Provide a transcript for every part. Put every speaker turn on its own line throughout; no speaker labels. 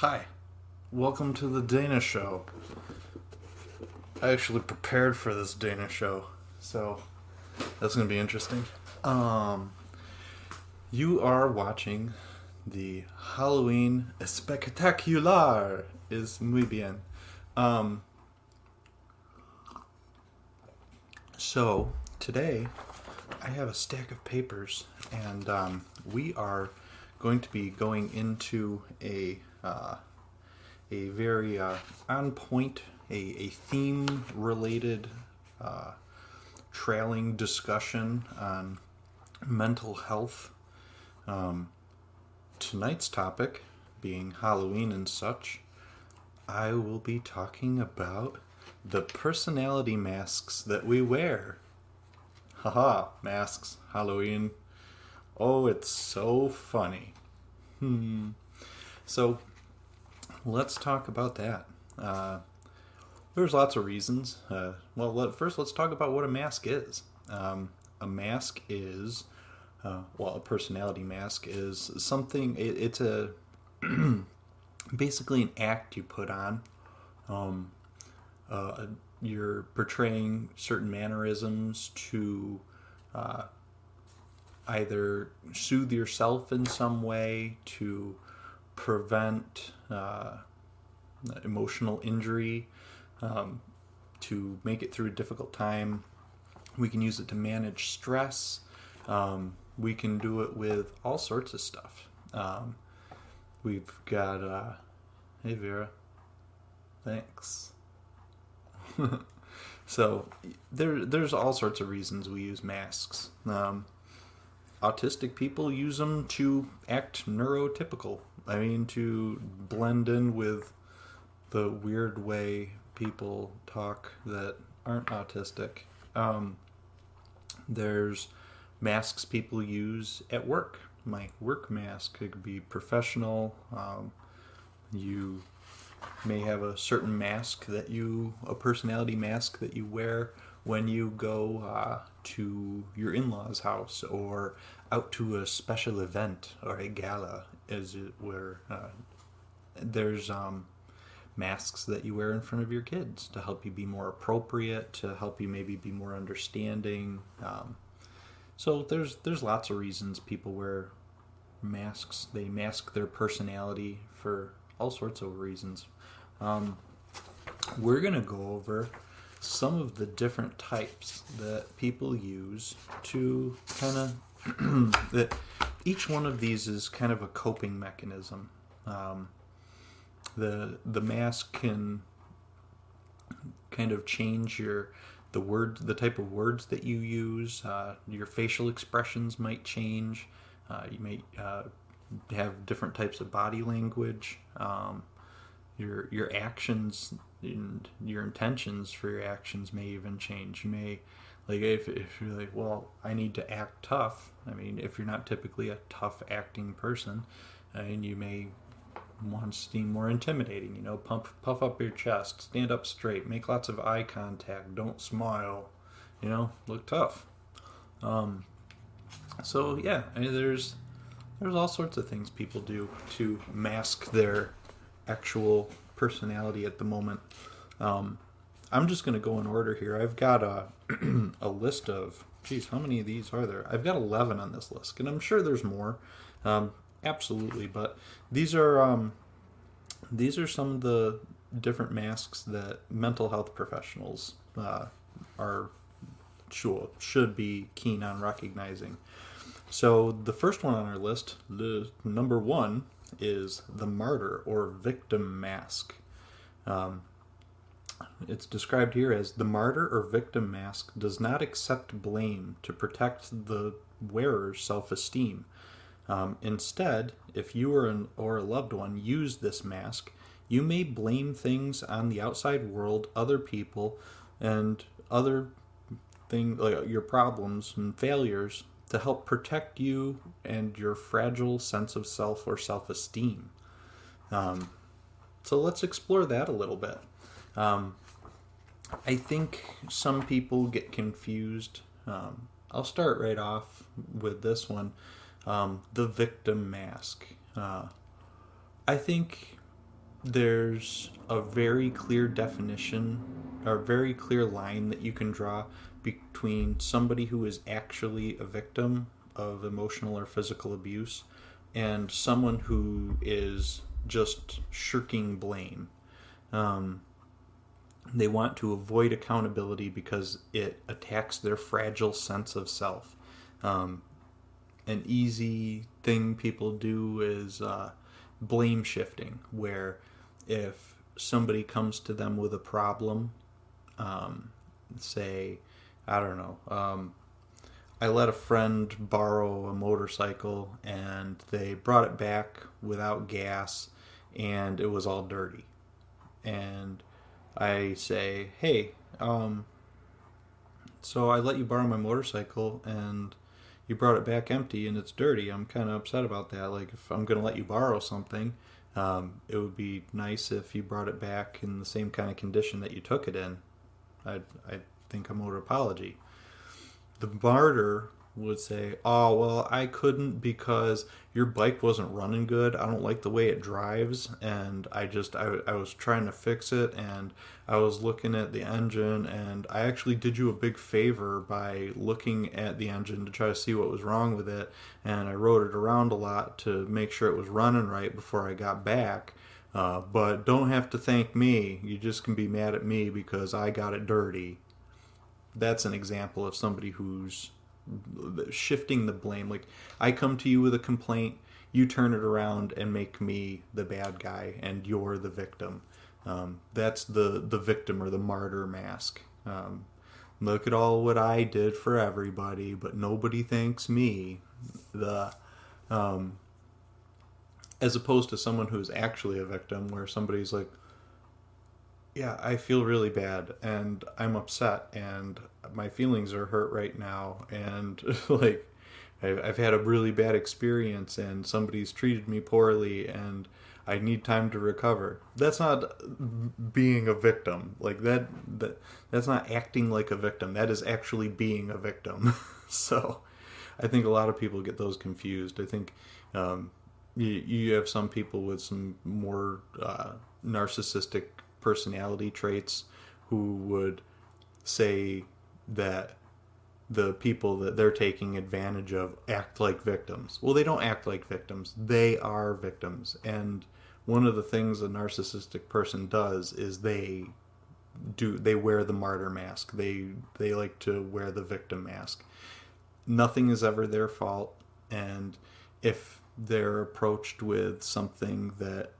Hi, welcome to the Dana Show. I actually prepared for this Dana Show, so that's going to be interesting. Um, you are watching the Halloween Espectacular is muy bien. Um, so today I have a stack of papers, and um, we are going to be going into a uh, a very uh, on point, a, a theme related uh, trailing discussion on mental health. Um, tonight's topic being Halloween and such, I will be talking about the personality masks that we wear. Haha, masks, Halloween. Oh, it's so funny. Hmm. So, let's talk about that. Uh, there's lots of reasons. Uh, well, let, first, let's talk about what a mask is. Um, a mask is, uh, well, a personality mask is something. It, it's a basically an act you put on. Um, uh, you're portraying certain mannerisms to uh, either soothe yourself in some way, to prevent uh, emotional injury, um, to make it through a difficult time. We can use it to manage stress. Um, we can do it with all sorts of stuff. Um, we've got, uh, hey Vera, thanks. so there, there's all sorts of reasons we use masks. Um, autistic people use them to act neurotypical. I mean, to blend in with the weird way people talk that aren't autistic. Um, there's masks people use at work. My work mask could be professional. Um, you may have a certain mask that you, a personality mask that you wear when you go uh, to your in law's house or out to a special event or a gala, as it were. Uh, there's um, masks that you wear in front of your kids to help you be more appropriate, to help you maybe be more understanding. Um, so there's there's lots of reasons people wear masks. They mask their personality for all sorts of reasons. Um, we're gonna go over some of the different types that people use to kind of that each one of these is kind of a coping mechanism. Um, the the mask can kind of change your the word the type of words that you use. Uh, your facial expressions might change. Uh, you may uh, have different types of body language. Um, your your actions and your intentions for your actions may even change. You may like if, if you're like, well, I need to act tough. I mean, if you're not typically a tough acting person, and you may want to seem more intimidating. You know, pump puff up your chest, stand up straight, make lots of eye contact, don't smile. You know, look tough. Um, so yeah, I mean, there's there's all sorts of things people do to mask their actual personality at the moment. Um, I'm just going to go in order here. I've got a a list of geez, how many of these are there? I've got 11 on this list, and I'm sure there's more. Um, absolutely, but these are um, these are some of the different masks that mental health professionals uh, are sure should be keen on recognizing. So the first one on our list, the number one, is the martyr or victim mask. Um, it's described here as the martyr or victim mask does not accept blame to protect the wearer's self esteem. Um, instead, if you or, an, or a loved one use this mask, you may blame things on the outside world, other people, and other things like your problems and failures to help protect you and your fragile sense of self or self esteem. Um, so let's explore that a little bit. Um, I think some people get confused. Um, I'll start right off with this one um, the victim mask. Uh, I think there's a very clear definition or very clear line that you can draw between somebody who is actually a victim of emotional or physical abuse and someone who is just shirking blame. Um, they want to avoid accountability because it attacks their fragile sense of self. Um, an easy thing people do is uh, blame shifting, where if somebody comes to them with a problem, um, say, I don't know, um, I let a friend borrow a motorcycle and they brought it back without gas and it was all dirty. And I say, hey, um, so I let you borrow my motorcycle and you brought it back empty and it's dirty. I'm kind of upset about that. Like, if I'm going to let you borrow something, um, it would be nice if you brought it back in the same kind of condition that you took it in. I I think I'm owed an apology. The martyr would say, "Oh well, I couldn't because your bike wasn't running good. I don't like the way it drives, and I just I, I was trying to fix it, and I was looking at the engine, and I actually did you a big favor by looking at the engine to try to see what was wrong with it, and I rode it around a lot to make sure it was running right before I got back." Uh, but don't have to thank me. You just can be mad at me because I got it dirty. That's an example of somebody who's shifting the blame. Like I come to you with a complaint, you turn it around and make me the bad guy, and you're the victim. Um, that's the the victim or the martyr mask. Um, look at all what I did for everybody, but nobody thanks me. The um, as opposed to someone who's actually a victim, where somebody's like, yeah, I feel really bad and I'm upset and my feelings are hurt right now and like I've, had a really bad experience and somebody's treated me poorly and I need time to recover. That's not being a victim. Like that that that's not acting like a victim. That is actually being a victim. so I think a lot of people get those confused. I think um, you, you have some people with some more uh, narcissistic personality traits who would say that the people that they're taking advantage of act like victims. Well, they don't act like victims, they are victims. And one of the things a narcissistic person does is they do they wear the martyr mask. They they like to wear the victim mask. Nothing is ever their fault and if they're approached with something that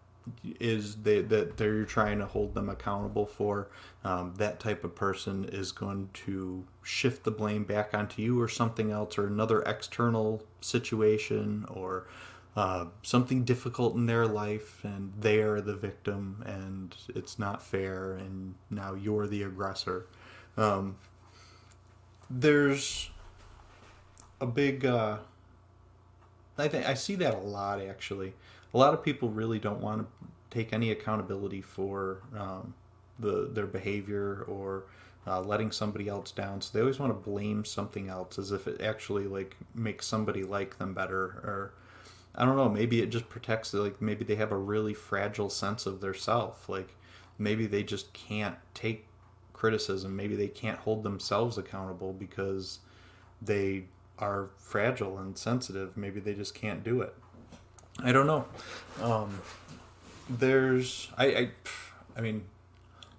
is they, that they're trying to hold them accountable for. Um, that type of person is going to shift the blame back onto you or something else or another external situation or uh, something difficult in their life and they are the victim and it's not fair and now you're the aggressor. Um, there's a big. Uh, I think I see that a lot actually a lot of people really don't want to take any accountability for um, the their behavior or uh, letting somebody else down. So they always want to blame something else as if it actually like makes somebody like them better or I don't know, maybe it just protects like maybe they have a really fragile sense of their self. Like maybe they just can't take criticism. Maybe they can't hold themselves accountable because they are fragile and sensitive. Maybe they just can't do it. I don't know. Um, there's I, I I mean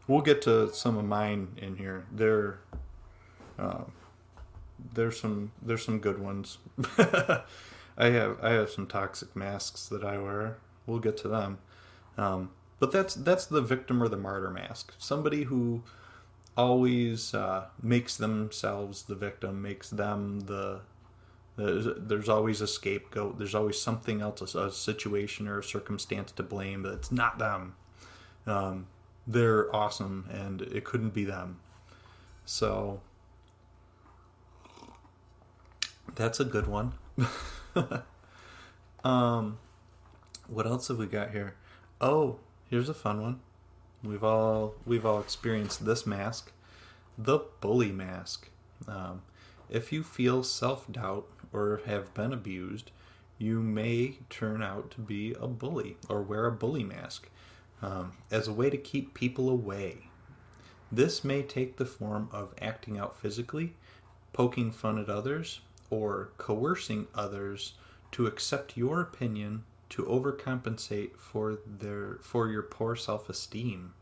we'll get to some of mine in here. There uh, there's some there's some good ones. I have I have some toxic masks that I wear. We'll get to them. Um, but that's that's the victim or the martyr mask. Somebody who always uh, makes themselves the victim, makes them the there's always a scapegoat. There's always something else, a situation or a circumstance to blame, but it's not them. Um, they're awesome, and it couldn't be them. So that's a good one. um, what else have we got here? Oh, here's a fun one. We've all we've all experienced this mask, the bully mask. Um, if you feel self doubt or have been abused, you may turn out to be a bully or wear a bully mask. um, as a way to keep people away. This may take the form of acting out physically, poking fun at others, or coercing others to accept your opinion to overcompensate for their for your poor self-esteem.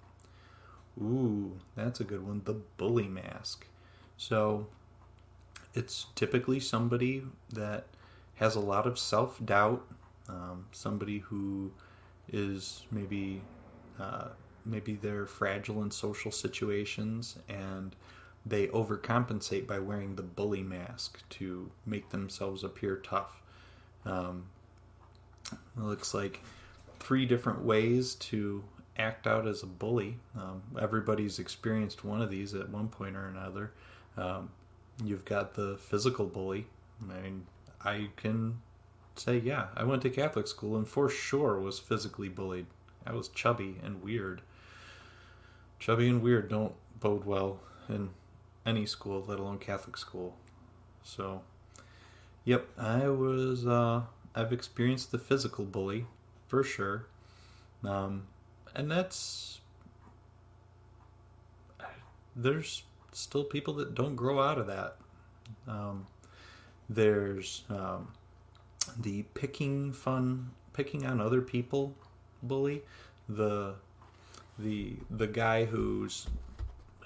Ooh, that's a good one. The bully mask. So it's typically somebody that has a lot of self-doubt, um, somebody who is maybe uh, maybe they're fragile in social situations and they overcompensate by wearing the bully mask to make themselves appear tough. Um, it looks like three different ways to act out as a bully. Um, everybody's experienced one of these at one point or another. Um, you've got the physical bully. I mean, I can say, yeah, I went to Catholic school and for sure was physically bullied. I was chubby and weird. Chubby and weird don't bode well in any school, let alone Catholic school. So, yep, I was. Uh, I've experienced the physical bully for sure, um, and that's. There's still people that don't grow out of that. Um, there's um, the picking fun, picking on other people bully, the the the guy who's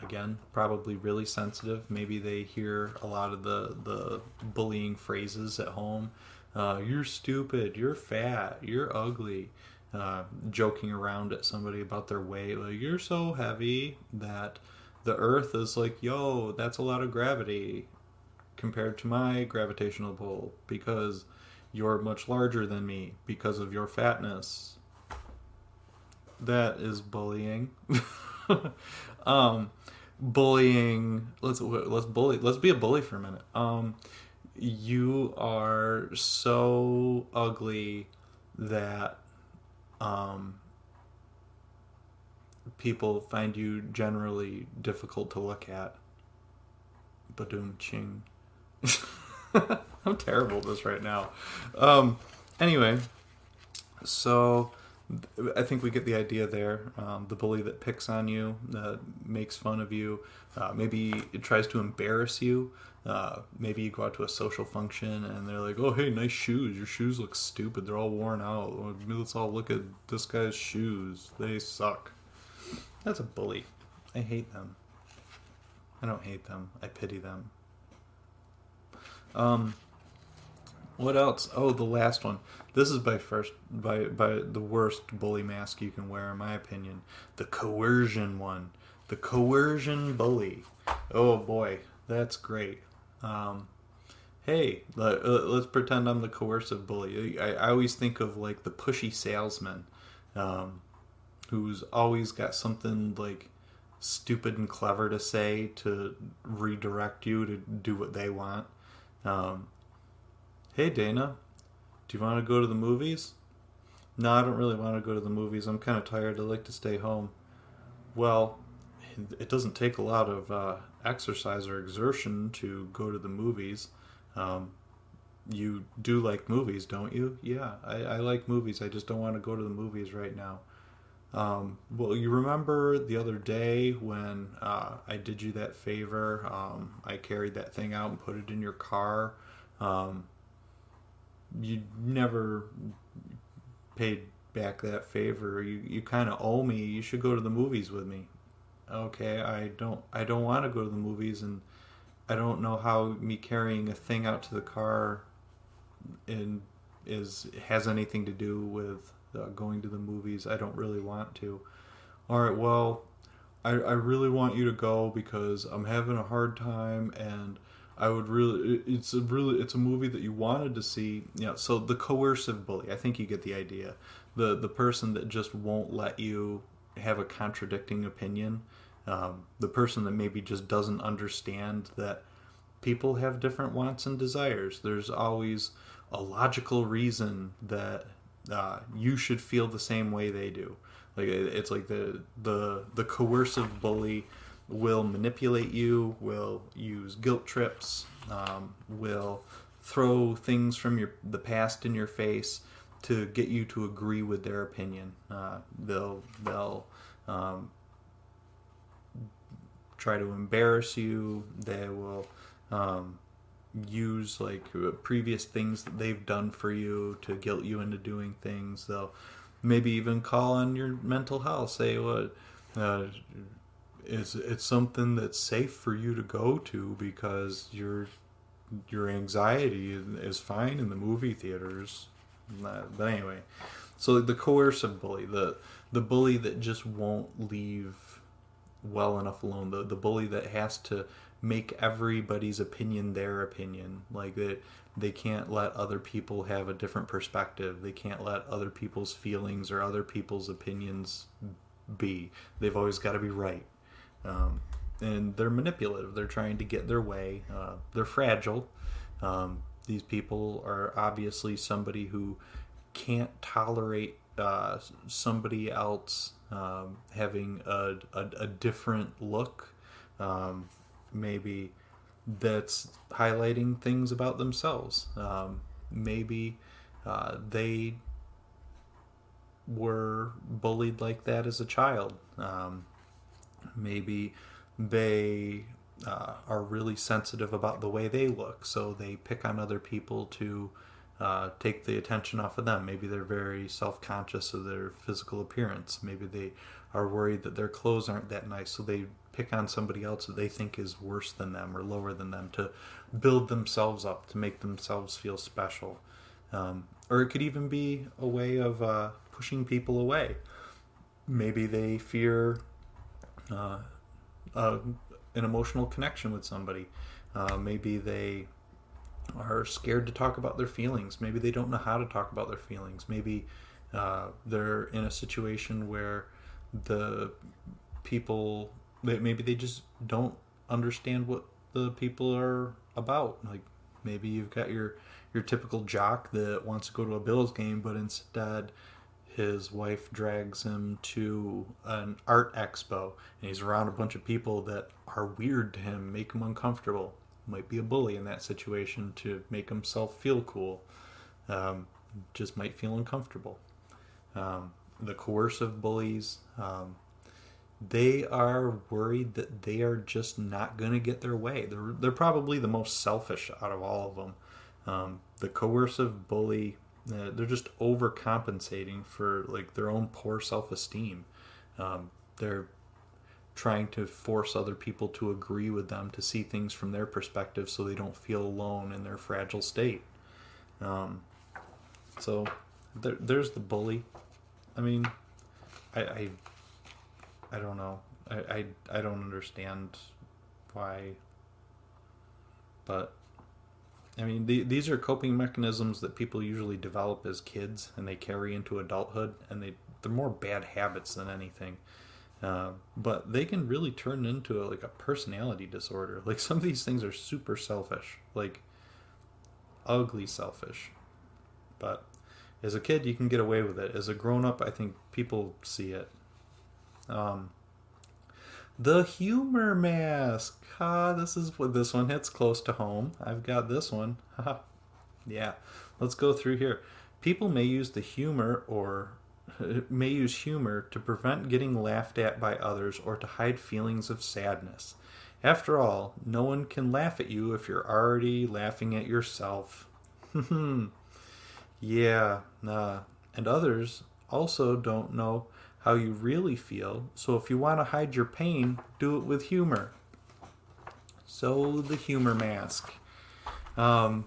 again probably really sensitive. Maybe they hear a lot of the the bullying phrases at home. Uh, you're stupid. You're fat. You're ugly. Uh, joking around at somebody about their weight. Like you're so heavy that the earth is like yo that's a lot of gravity compared to my gravitational pull because you're much larger than me because of your fatness that is bullying. um, bullying. Let's let's bully. Let's be a bully for a minute. Um, you are so ugly that um, people find you generally difficult to look at. Badoom ching. I'm terrible at this right now. Um, anyway, so I think we get the idea there. Um, the bully that picks on you, uh, makes fun of you, uh, maybe it tries to embarrass you. Uh, maybe you go out to a social function and they're like, "Oh, hey, nice shoes. Your shoes look stupid. They're all worn out. Let's all look at this guy's shoes. They suck." That's a bully. I hate them. I don't hate them. I pity them. Um, what else? Oh, the last one. This is by first by by the worst bully mask you can wear, in my opinion. The coercion one. The coercion bully. Oh boy, that's great. Um, hey, let, us uh, pretend I'm the coercive bully. I, I, always think of like the pushy salesman, um, who's always got something like stupid and clever to say to redirect you to do what they want. Um, hey Dana, do you want to go to the movies? No, I don't really want to go to the movies. I'm kind of tired. I like to stay home. Well, it doesn't take a lot of uh, exercise or exertion to go to the movies. Um, you do like movies, don't you? Yeah, I, I, like movies. I just don't want to go to the movies right now. Um, well, you remember the other day when uh, I did you that favor? Um, I carried that thing out and put it in your car. Um, you never paid back that favor. You you kind of owe me. You should go to the movies with me. Okay, I don't I don't want to go to the movies and I don't know how me carrying a thing out to the car and is has anything to do with uh, going to the movies. I don't really want to. All right, well, I I really want you to go because I'm having a hard time and I would really it's a really it's a movie that you wanted to see. You know, so the coercive bully, I think you get the idea. The the person that just won't let you have a contradicting opinion. Um, the person that maybe just doesn't understand that people have different wants and desires. There's always a logical reason that uh, you should feel the same way they do. Like it's like the the the coercive bully will manipulate you, will use guilt trips, um, will throw things from your the past in your face, to get you to agree with their opinion. Uh, they'll they'll um, try to embarrass you. They will um, use like uh, previous things that they've done for you to guilt you into doing things. They'll maybe even call on your mental health. Say what. Uh, it's it's something that's safe for you to go to because your your anxiety is fine in the movie theaters. But anyway, so the coercive bully, the the bully that just won't leave well enough alone, the the bully that has to make everybody's opinion their opinion, like that they can't let other people have a different perspective. They can't let other people's feelings or other people's opinions be. They've always got to be right. Um, and they're manipulative. They're trying to get their way. Uh, they're fragile. Um, these people are obviously somebody who can't tolerate uh, somebody else um, having a, a, a, different look. Um, maybe that's highlighting things about themselves. Um, maybe uh, they were bullied like that as a child. Um, maybe they uh, are really sensitive about the way they look, so they pick on other people to uh, take the attention off of them. Maybe they're very self conscious of their physical appearance. Maybe they are worried that their clothes aren't that nice, so they pick on somebody else that they think is worse than them or lower than them to build themselves up, to make themselves feel special. Um, or it could even be a way of uh, pushing people away. Maybe they fear uh, uh, an emotional connection with somebody. Uh, maybe they are scared to talk about their feelings. Maybe they don't know how to talk about their feelings. Maybe uh, they're in a situation where the people, maybe they just don't understand what the people are about. Like maybe you've got your your typical jock that wants to go to a Bills game, but instead his wife drags him to an art expo and he's around a bunch of people that are weird to him, make him uncomfortable. Might be a bully in that situation to make himself feel cool. Um, just might feel uncomfortable. Um, the coercive bullies, um, they are worried that they are just not going to get their way. They're, they're probably the most selfish out of all of them. Um, the coercive bully uh, they're just overcompensating for like their own poor self-esteem. Um, they're trying to force other people to agree with them to see things from their perspective so they don't feel alone in their fragile state. Um, so there, there's the bully. I mean, I, I, I don't know. I, I, I don't understand why, but I mean, the, these are coping mechanisms that people usually develop as kids and they carry into adulthood, and they they're more bad habits than anything. Uh, but they can really turn into a, like a personality disorder. Like some of these things are super selfish, like ugly selfish. But as a kid, you can get away with it. As a grown up, I think people see it. Um, the humor mask. Ah, this is what this one hits close to home. I've got this one. yeah. Let's go through here. People may use the humor or may use humor to prevent getting laughed at by others or to hide feelings of sadness. After all, no one can laugh at you if you're already laughing at yourself. yeah, nah. And others also don't know how you really feel. So if you want to hide your pain, do it with humor. So the humor mask. Um,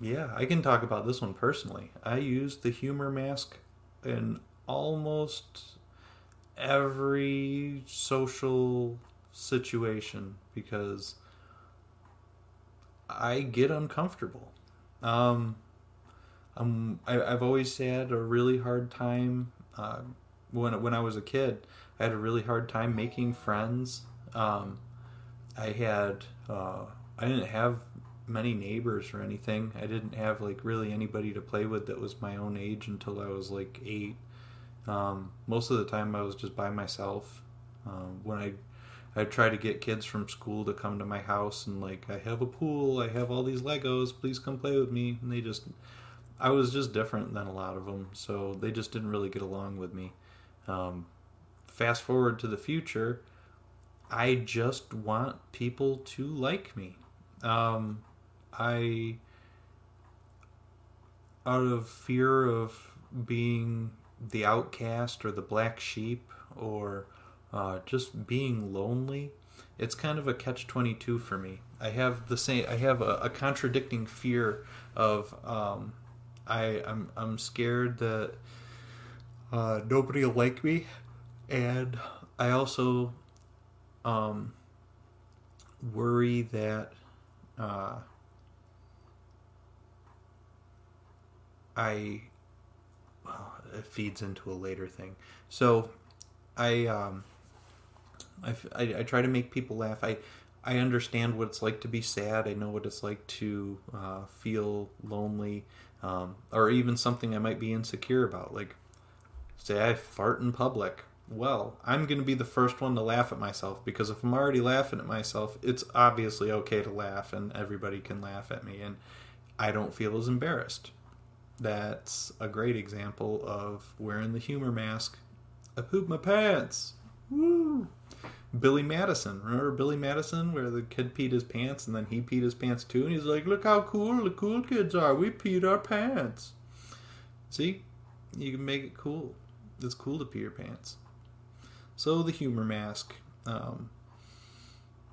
yeah, I can talk about this one personally. I use the humor mask in almost every social situation because I get uncomfortable. Um, I'm, I, have always had a really hard time uh, when when I was a kid, I had a really hard time making friends. Um, I had uh, I didn't have many neighbors or anything. I didn't have like really anybody to play with that was my own age until I was like eight. Um, most of the time, I was just by myself. Um, when I I try to get kids from school to come to my house and like I have a pool, I have all these Legos, please come play with me, and they just I was just different than a lot of them, so they just didn't really get along with me. Um, fast forward to the future, I just want people to like me. Um, I, out of fear of being the outcast or the black sheep or uh, just being lonely, it's kind of a catch 22 for me. I have the same, I have a, a contradicting fear of, um, I, I'm, I'm scared that uh, nobody like me, and I also um, worry that uh, I well, it feeds into a later thing. So I um, I, I, I try to make people laugh. I I understand what it's like to be sad. I know what it's like to uh, feel lonely, um, or even something I might be insecure about. Like, say I fart in public well, I'm going to be the first one to laugh at myself because if I'm already laughing at myself, it's obviously okay to laugh and everybody can laugh at me and I don't feel as embarrassed. That's a great example of wearing the humor mask. I pooped my pants. Woo! Billy Madison. Remember Billy Madison where the kid peed his pants and then he peed his pants too and he's like, "Look how cool the cool kids are. We peed our pants." See? You can make it cool. It's cool to pee your pants. So the humor mask, um,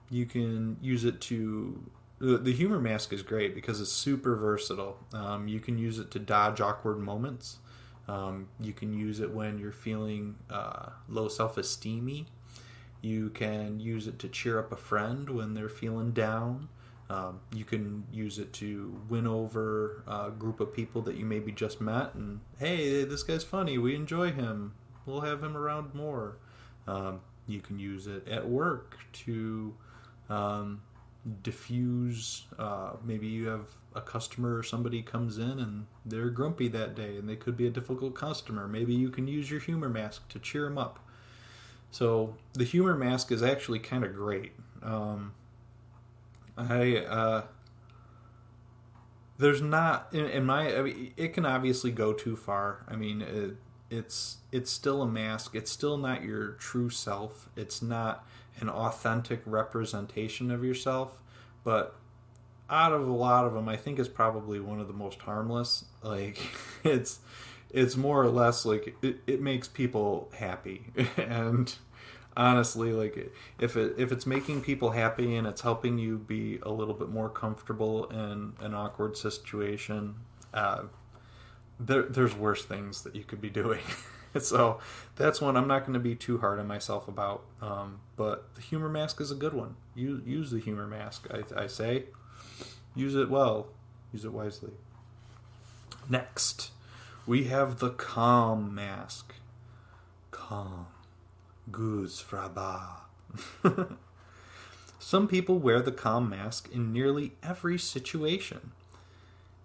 you can use it to. The humor mask is great because it's super versatile. Um, you can use it to dodge awkward moments. Um, you can use it when you're feeling uh, low self esteemy. You can use it to cheer up a friend when they're feeling down. Um, you can use it to win over a group of people that you maybe just met and, hey, this guy's funny. We enjoy him. We'll have him around more. Um, you can use it at work to um, diffuse. Uh, maybe you have a customer or somebody comes in and they're grumpy that day and they could be a difficult customer. Maybe you can use your humor mask to cheer them up. So the humor mask is actually kind of great. Um, I uh, there's not in, in my I mean, it can obviously go too far. I mean, it, it's it's still a mask. It's still not your true self. It's not an authentic representation of yourself. But out of a lot of them, I think is probably one of the most harmless. Like it's it's more or less like it, it makes people happy and honestly like if it if it's making people happy and it's helping you be a little bit more comfortable in an awkward situation uh, there, there's worse things that you could be doing. so that's one I'm not going to be too hard on myself about. Um, but the humor mask is a good one. Use, use the humor mask, I, I say. Use it well, use it wisely. Next, we have the calm mask. Calm. Goosfraba. Some people wear the calm mask in nearly every situation.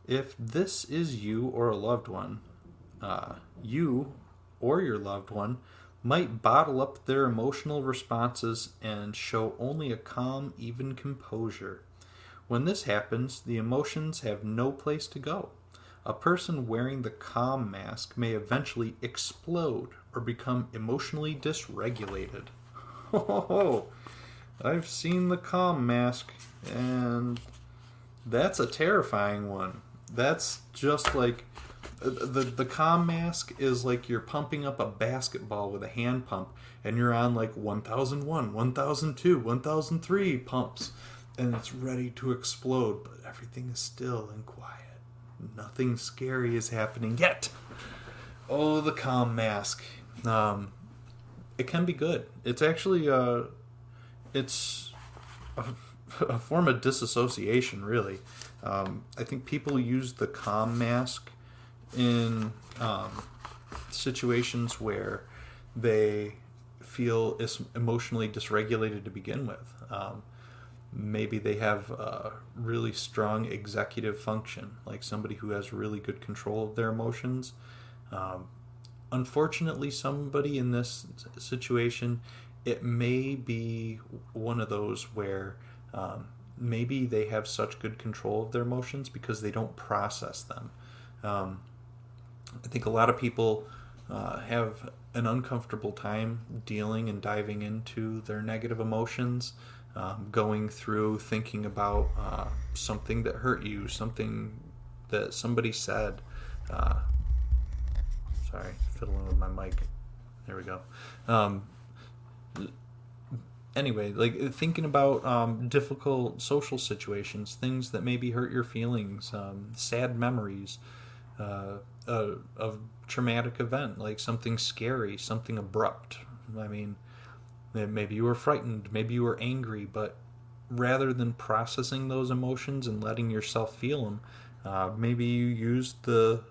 If this is you or a loved one, uh, you or your loved one might bottle up their emotional responses and show only a calm, even composure. When this happens, the emotions have no place to go. A person wearing the calm mask may eventually explode or become emotionally dysregulated. Oh, I've seen the calm mask, and that's a terrifying one. That's just like uh, the the calm mask is like you're pumping up a basketball with a hand pump and you're on like 1001 1002 1003 pumps and it's ready to explode but everything is still and quiet nothing scary is happening yet oh the calm mask um, it can be good it's actually uh it's a, a form of disassociation really um, I think people use the calm mask in um, situations where they feel emotionally dysregulated to begin with. Um, maybe they have a really strong executive function, like somebody who has really good control of their emotions. Um, unfortunately, somebody in this situation, it may be one of those where um, maybe they have such good control of their emotions because they don't process them. Um, I think a lot of people uh, have an uncomfortable time dealing and diving into their negative emotions, um, going through thinking about uh, something that hurt you, something that somebody said. Uh, sorry, fiddling with my mic. There we go. Um, anyway, like thinking about um, difficult social situations, things that maybe hurt your feelings, um, sad memories, uh, a, a traumatic event, like something scary, something abrupt. I mean, maybe you were frightened, maybe you were angry, but rather than processing those emotions and letting yourself feel them, uh, maybe you use the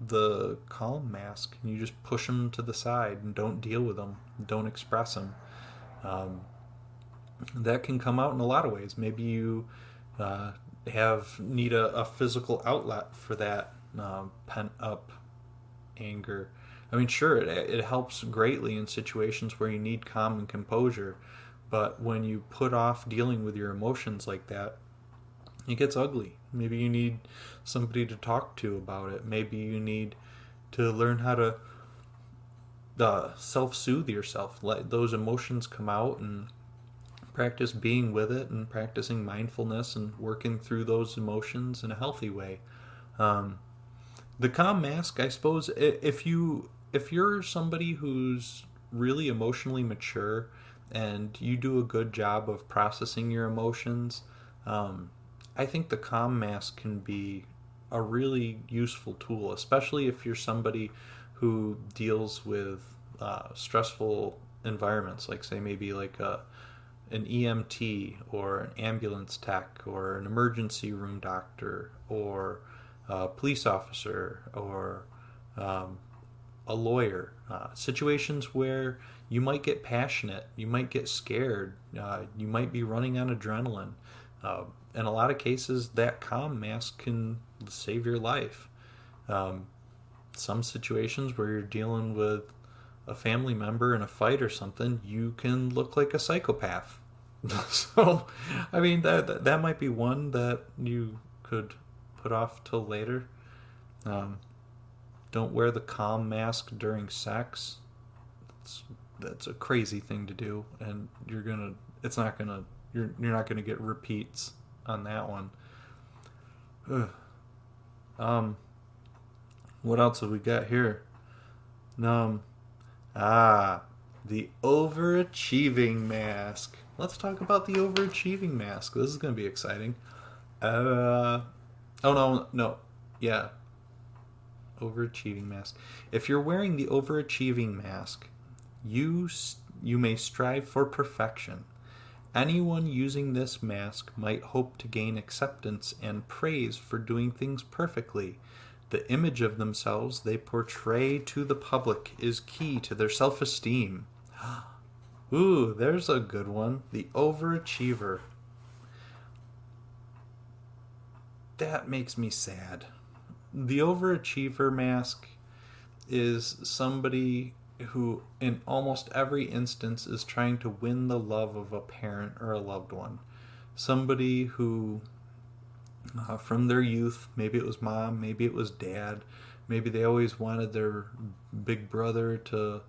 the calm mask and you just push them to the side and don't deal with them, don't express them. Um, that can come out in a lot of ways. Maybe you uh, have need a, a, physical outlet for that um, pent up anger. I mean, sure, it, it helps greatly in situations where you need calm and composure, but when you put off dealing with your emotions like that, it gets ugly. Maybe you need somebody to talk to about it. Maybe you need to learn how to uh, self soothe yourself. Let those emotions come out and practice being with it and practicing mindfulness and working through those emotions in a healthy way. Um, the calm mask, I suppose, if you if you're somebody who's really emotionally mature and you do a good job of processing your emotions, um, I think the calm mask can be a really useful tool, especially if you're somebody who deals with uh, stressful environments, like say maybe like a an EMT or an ambulance tech or an emergency room doctor or a police officer or um, a lawyer. Uh, situations where you might get passionate, you might get scared, uh, you might be running on adrenaline. In a lot of cases, that calm mask can save your life. Um, some situations where you're dealing with a family member in a fight or something, you can look like a psychopath. so, I mean that that might be one that you could put off till later. Um, don't wear the calm mask during sex. That's that's a crazy thing to do, and you're gonna. It's not gonna. You're you're not gonna get repeats on that one. Ugh. Um. What else have we got here? Um. Ah, the overachieving mask. Let's talk about the overachieving mask. This is going to be exciting. Uh, oh no, no, yeah, overachieving mask. If you're wearing the overachieving mask, you you may strive for perfection. Anyone using this mask might hope to gain acceptance and praise for doing things perfectly. The image of themselves they portray to the public is key to their self esteem. Ooh, there's a good one. The overachiever. That makes me sad. The overachiever mask is somebody who, in almost every instance, is trying to win the love of a parent or a loved one. Somebody who, uh, from their youth, maybe it was mom, maybe it was dad, maybe they always wanted their big brother to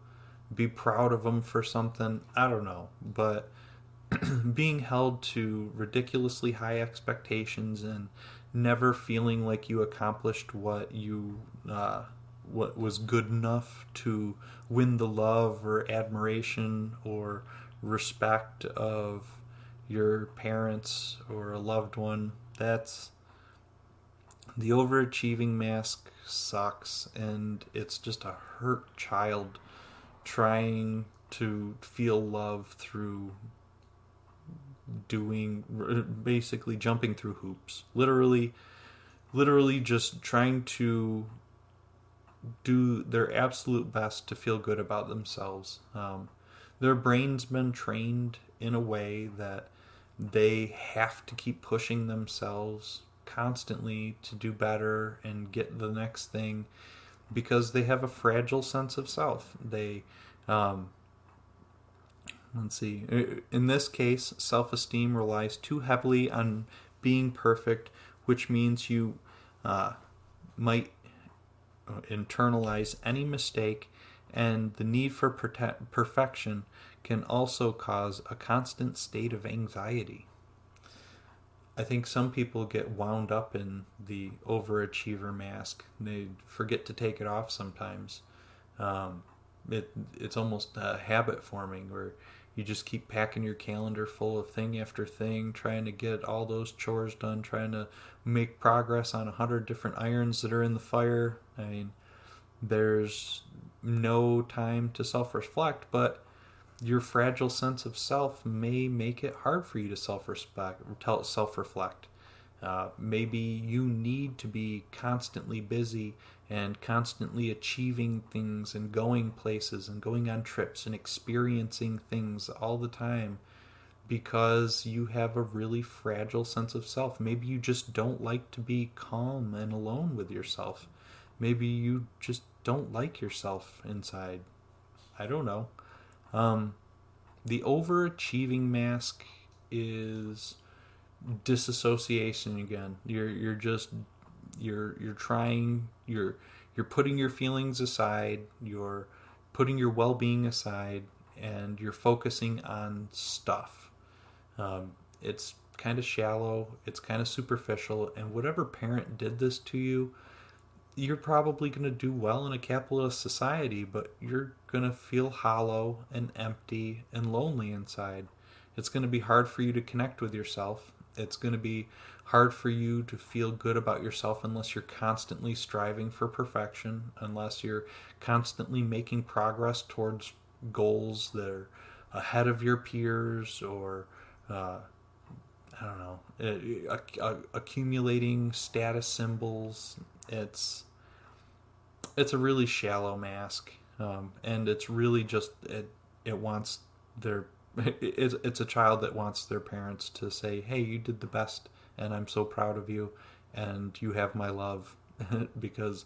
be proud of them for something. I don't know, but being held to ridiculously high expectations and never feeling like you accomplished what you uh, what was good enough to win the love or admiration or respect of your parents or a loved one. That's the overachieving mask sucks and it's just a hurt child trying to feel love through doing basically jumping through hoops literally literally just trying to do their absolute best to feel good about themselves um, their brain's been trained in a way that they have to keep pushing themselves constantly to do better and get the next thing because they have a fragile sense of self. They, um, let's see, in this case, self esteem relies too heavily on being perfect, which means you uh, might internalize any mistake, and the need for prote- perfection can also cause a constant state of anxiety. I think some people get wound up in the overachiever mask. They forget to take it off sometimes. Um, it it's almost a habit forming where you just keep packing your calendar full of thing after thing, trying to get all those chores done, trying to make progress on a hundred different irons that are in the fire. I mean, there's no time to self reflect, but your fragile sense of self may make it hard for you to self respect, self reflect. Uh, maybe you need to be constantly busy and constantly achieving things and going places and going on trips and experiencing things all the time because you have a really fragile sense of self. Maybe you just don't like to be calm and alone with yourself. Maybe you just don't like yourself inside. I don't know. Um, the overachieving mask is disassociation again. You're you're just you're you're trying you're you're putting your feelings aside you're putting your well-being aside and you're focusing on stuff um, it's kind of shallow it's kind of superficial and whatever parent did this to you you're probably going to do well in a capitalist society but you're going to feel hollow and empty and lonely inside it's going to be hard for you to connect with yourself it's going to be hard for you to feel good about yourself unless you're constantly striving for perfection, unless you're constantly making progress towards goals that are ahead of your peers or uh, I don't know, accumulating status symbols. It's it's a really shallow mask, um, and it's really just it. It wants their it's it's a child that wants their parents to say, "Hey, you did the best and I'm so proud of you, and you have my love because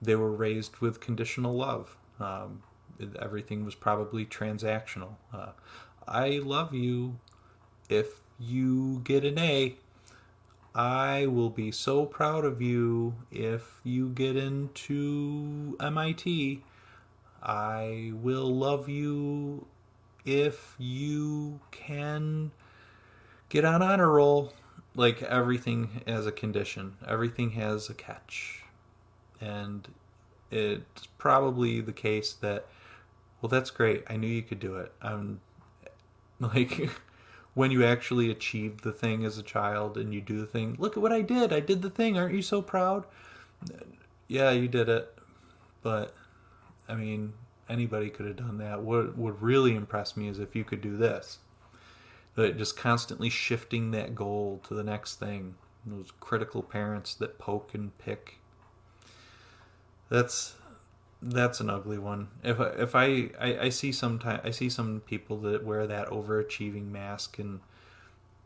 they were raised with conditional love. Um, everything was probably transactional. Uh, I love you. If you get an A, I will be so proud of you if you get into MIT. I will love you if you can get on honor roll like everything has a condition, everything has a catch. And it's probably the case that, well, that's great. I knew you could do it. I'm like, when you actually achieve the thing as a child and you do the thing, look at what I did. I did the thing. Aren't you so proud? Yeah, you did it. But, I mean, anybody could have done that. What would really impress me is if you could do this that just constantly shifting that goal to the next thing. Those critical parents that poke and pick. That's that's an ugly one. If if I I, I see some time, I see some people that wear that overachieving mask, and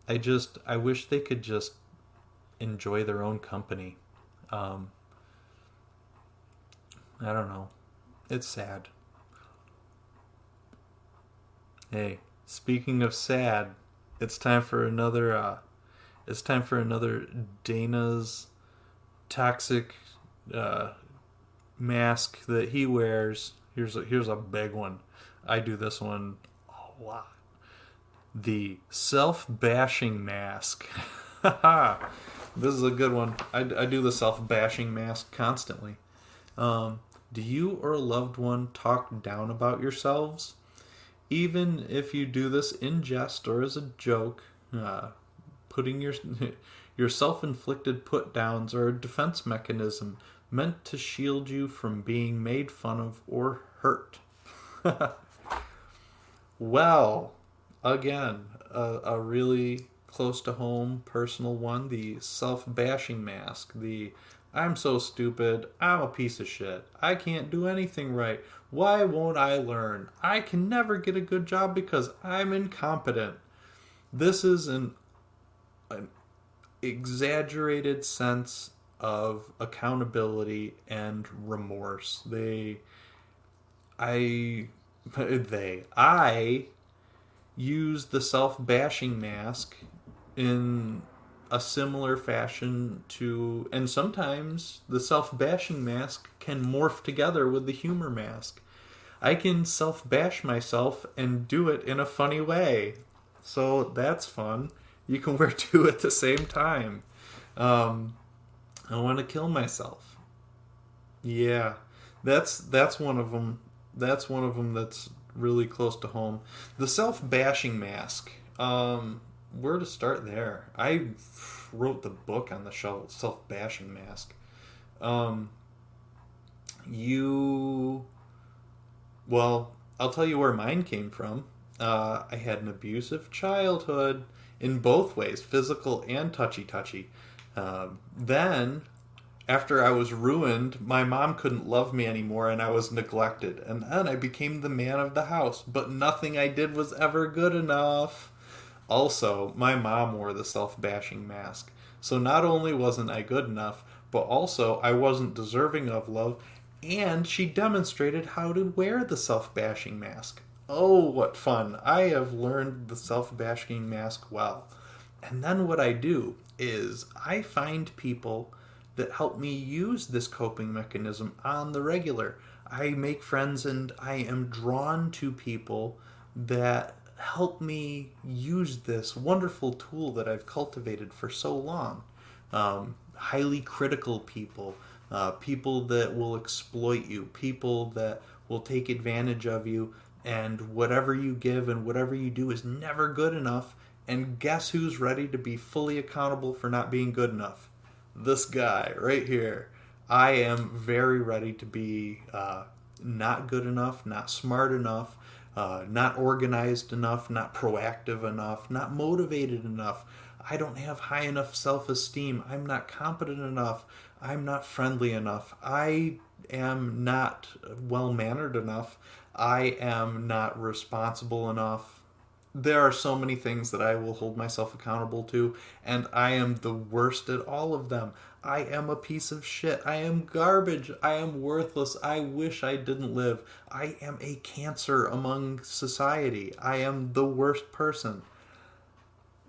I just I wish they could just enjoy their own company. Um, I don't know. It's sad. Hey, Speaking of sad, it's time for another. Uh, it's time for another Dana's toxic uh, mask that he wears. Here's a, here's a big one. I do this one a lot. The self bashing mask. this is a good one. I, I do the self bashing mask constantly. Um, do you or a loved one talk down about yourselves? even if you do this in jest or as a joke, uh, putting your your self-inflicted put downs are a defense mechanism meant to shield you from being made fun of or hurt. well, again, a, a really close to home personal one the self bashing mask, the I'm so stupid. I'm a piece of shit. I can't do anything right. Why won't I learn? I can never get a good job because I'm incompetent. This is an, an exaggerated sense of accountability and remorse. They, I, they, I use the self bashing mask in a similar fashion to, and sometimes the self bashing mask can morph together with the humor mask. I can self bash myself and do it in a funny way. So that's fun. You can wear two at the same time. Um, I want to kill myself. Yeah, that's that's one of them. That's one of them that's really close to home. The self bashing mask. Um, where to start there? I wrote the book on the shelf, self bashing mask. Um, you, well, I'll tell you where mine came from. Uh, I had an abusive childhood in both ways, physical and touchy touchy. Uh, then, after I was ruined, my mom couldn't love me anymore and I was neglected. And then I became the man of the house, but nothing I did was ever good enough. Also, my mom wore the self bashing mask. So not only wasn't I good enough, but also I wasn't deserving of love, and she demonstrated how to wear the self bashing mask. Oh, what fun! I have learned the self bashing mask well. And then what I do is I find people that help me use this coping mechanism on the regular. I make friends and I am drawn to people that help me use this wonderful tool that I've cultivated for so long. Um, highly critical people, uh, people that will exploit you, people that will take advantage of you, and whatever you give and whatever you do is never good enough. And guess who's ready to be fully accountable for not being good enough? This guy right here. I am very ready to be uh, not good enough, not smart enough, uh, not organized enough, not proactive enough, not motivated enough. I don't have high enough self esteem. I'm not competent enough. I'm not friendly enough. I am not well mannered enough. I am not responsible enough. There are so many things that I will hold myself accountable to, and I am the worst at all of them. I am a piece of shit. I am garbage. I am worthless. I wish I didn't live. I am a cancer among society. I am the worst person.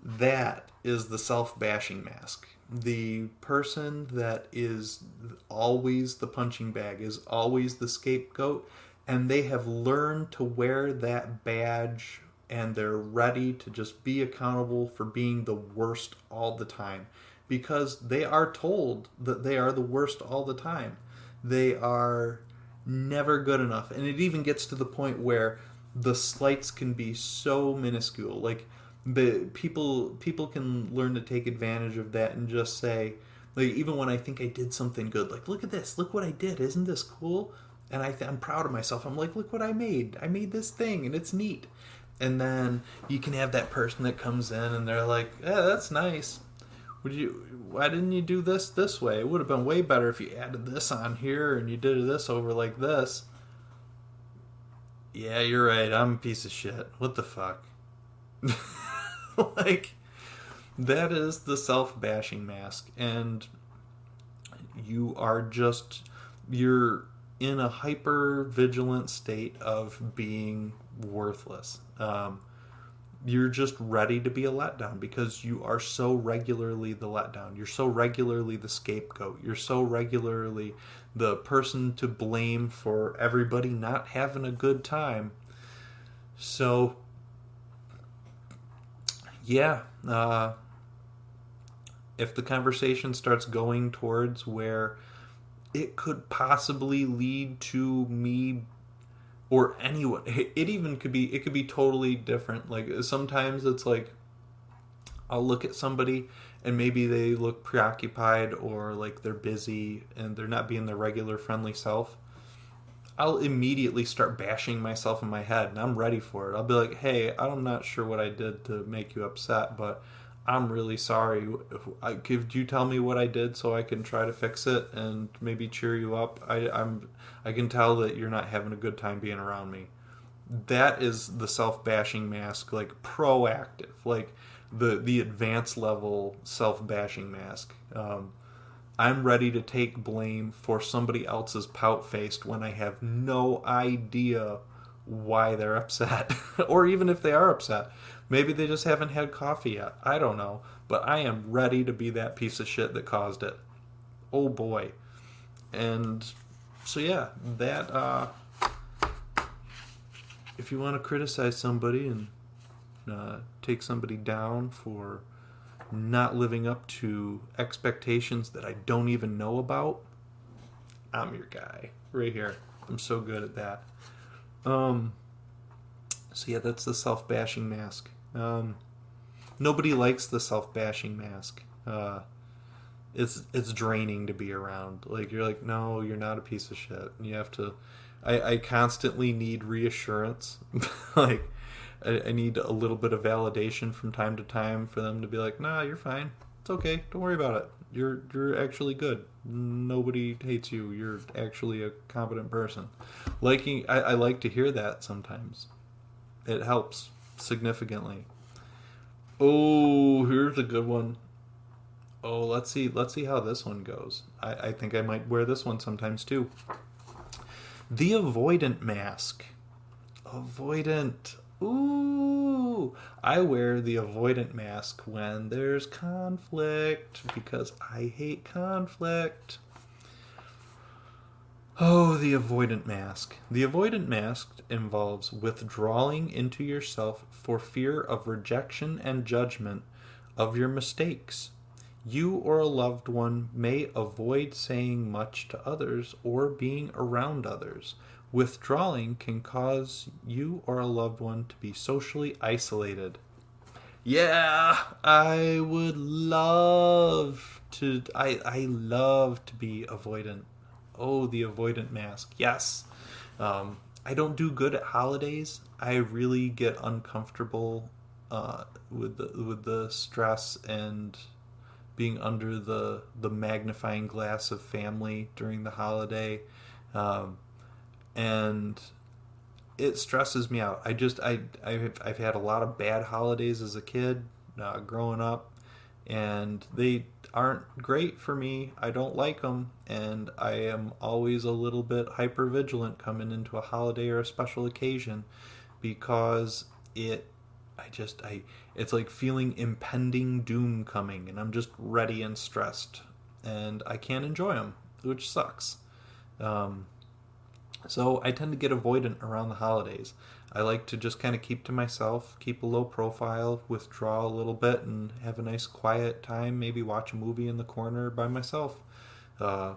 That is the self bashing mask. The person that is always the punching bag, is always the scapegoat, and they have learned to wear that badge and they're ready to just be accountable for being the worst all the time because they are told that they are the worst all the time. They are never good enough. And it even gets to the point where the slights can be so minuscule. Like the people people can learn to take advantage of that and just say like even when I think I did something good, like look at this, look what I did, isn't this cool? And I th- I'm proud of myself. I'm like, look what I made. I made this thing, and it's neat. And then you can have that person that comes in and they're like, yeah, that's nice. Would you why didn't you do this this way? It would have been way better if you added this on here and you did this over like this. Yeah you're right. I'm a piece of shit. What the fuck? Like that is the self-bashing mask and you are just you're in a hyper vigilant state of being worthless um, you're just ready to be a letdown because you are so regularly the letdown. You're so regularly the scapegoat. You're so regularly the person to blame for everybody not having a good time. So, yeah, uh, if the conversation starts going towards where it could possibly lead to me or anyone. It even could be it could be totally different. Like sometimes it's like i'll look at somebody and maybe they look preoccupied or like they're busy and they're not being their regular friendly self. I'll immediately start bashing myself in my head and i'm ready for it. I'll be like hey i'm not sure what i did to make you upset but I'm really sorry. Could you tell me what I did so I can try to fix it and maybe cheer you up? I, I'm I can tell that you're not having a good time being around me. That is the self bashing mask, like proactive, like the the advanced level self bashing mask. Um, I'm ready to take blame for somebody else's pout faced when I have no idea why they're upset. or even if they are upset, maybe they just haven't had coffee yet. I don't know. But I am ready to be that piece of shit that caused it. Oh boy. And so, yeah, that, uh, if you want to criticize somebody and uh, take somebody down for not living up to expectations that I don't even know about, I'm your guy right here. I'm so good at that. Um, so yeah, that's the self-bashing mask. Um, nobody likes the self-bashing mask. Uh, it's it's draining to be around. Like you're like, no, you're not a piece of shit. And you have to. I, I constantly need reassurance. like I, I need a little bit of validation from time to time for them to be like, nah, you're fine. It's okay. Don't worry about it. You're you're actually good. Nobody hates you. You're actually a competent person. Liking I, I like to hear that sometimes. It helps significantly. Oh, here's a good one. Oh, let's see. Let's see how this one goes. I, I think I might wear this one sometimes too. The avoidant mask. Avoidant. Ooh, I wear the avoidant mask when there's conflict because I hate conflict. Oh, the avoidant mask. The avoidant mask involves withdrawing into yourself for fear of rejection and judgment of your mistakes. You or a loved one may avoid saying much to others or being around others Withdrawing can cause you or a loved one to be socially isolated. Yeah, I would love to. I, I love to be avoidant. Oh, the avoidant mask. Yes. Um, I don't do good at holidays. I really get uncomfortable uh, with the with the stress and being under the the magnifying glass of family during the holiday. Um, and it stresses me out. I just I I've, I've had a lot of bad holidays as a kid uh, growing up, and they aren't great for me. I don't like them, and I am always a little bit hyper vigilant coming into a holiday or a special occasion because it I just I it's like feeling impending doom coming, and I'm just ready and stressed, and I can't enjoy them, which sucks. Um, so I tend to get avoidant around the holidays. I like to just kind of keep to myself, keep a low profile, withdraw a little bit, and have a nice quiet time. Maybe watch a movie in the corner by myself. Uh,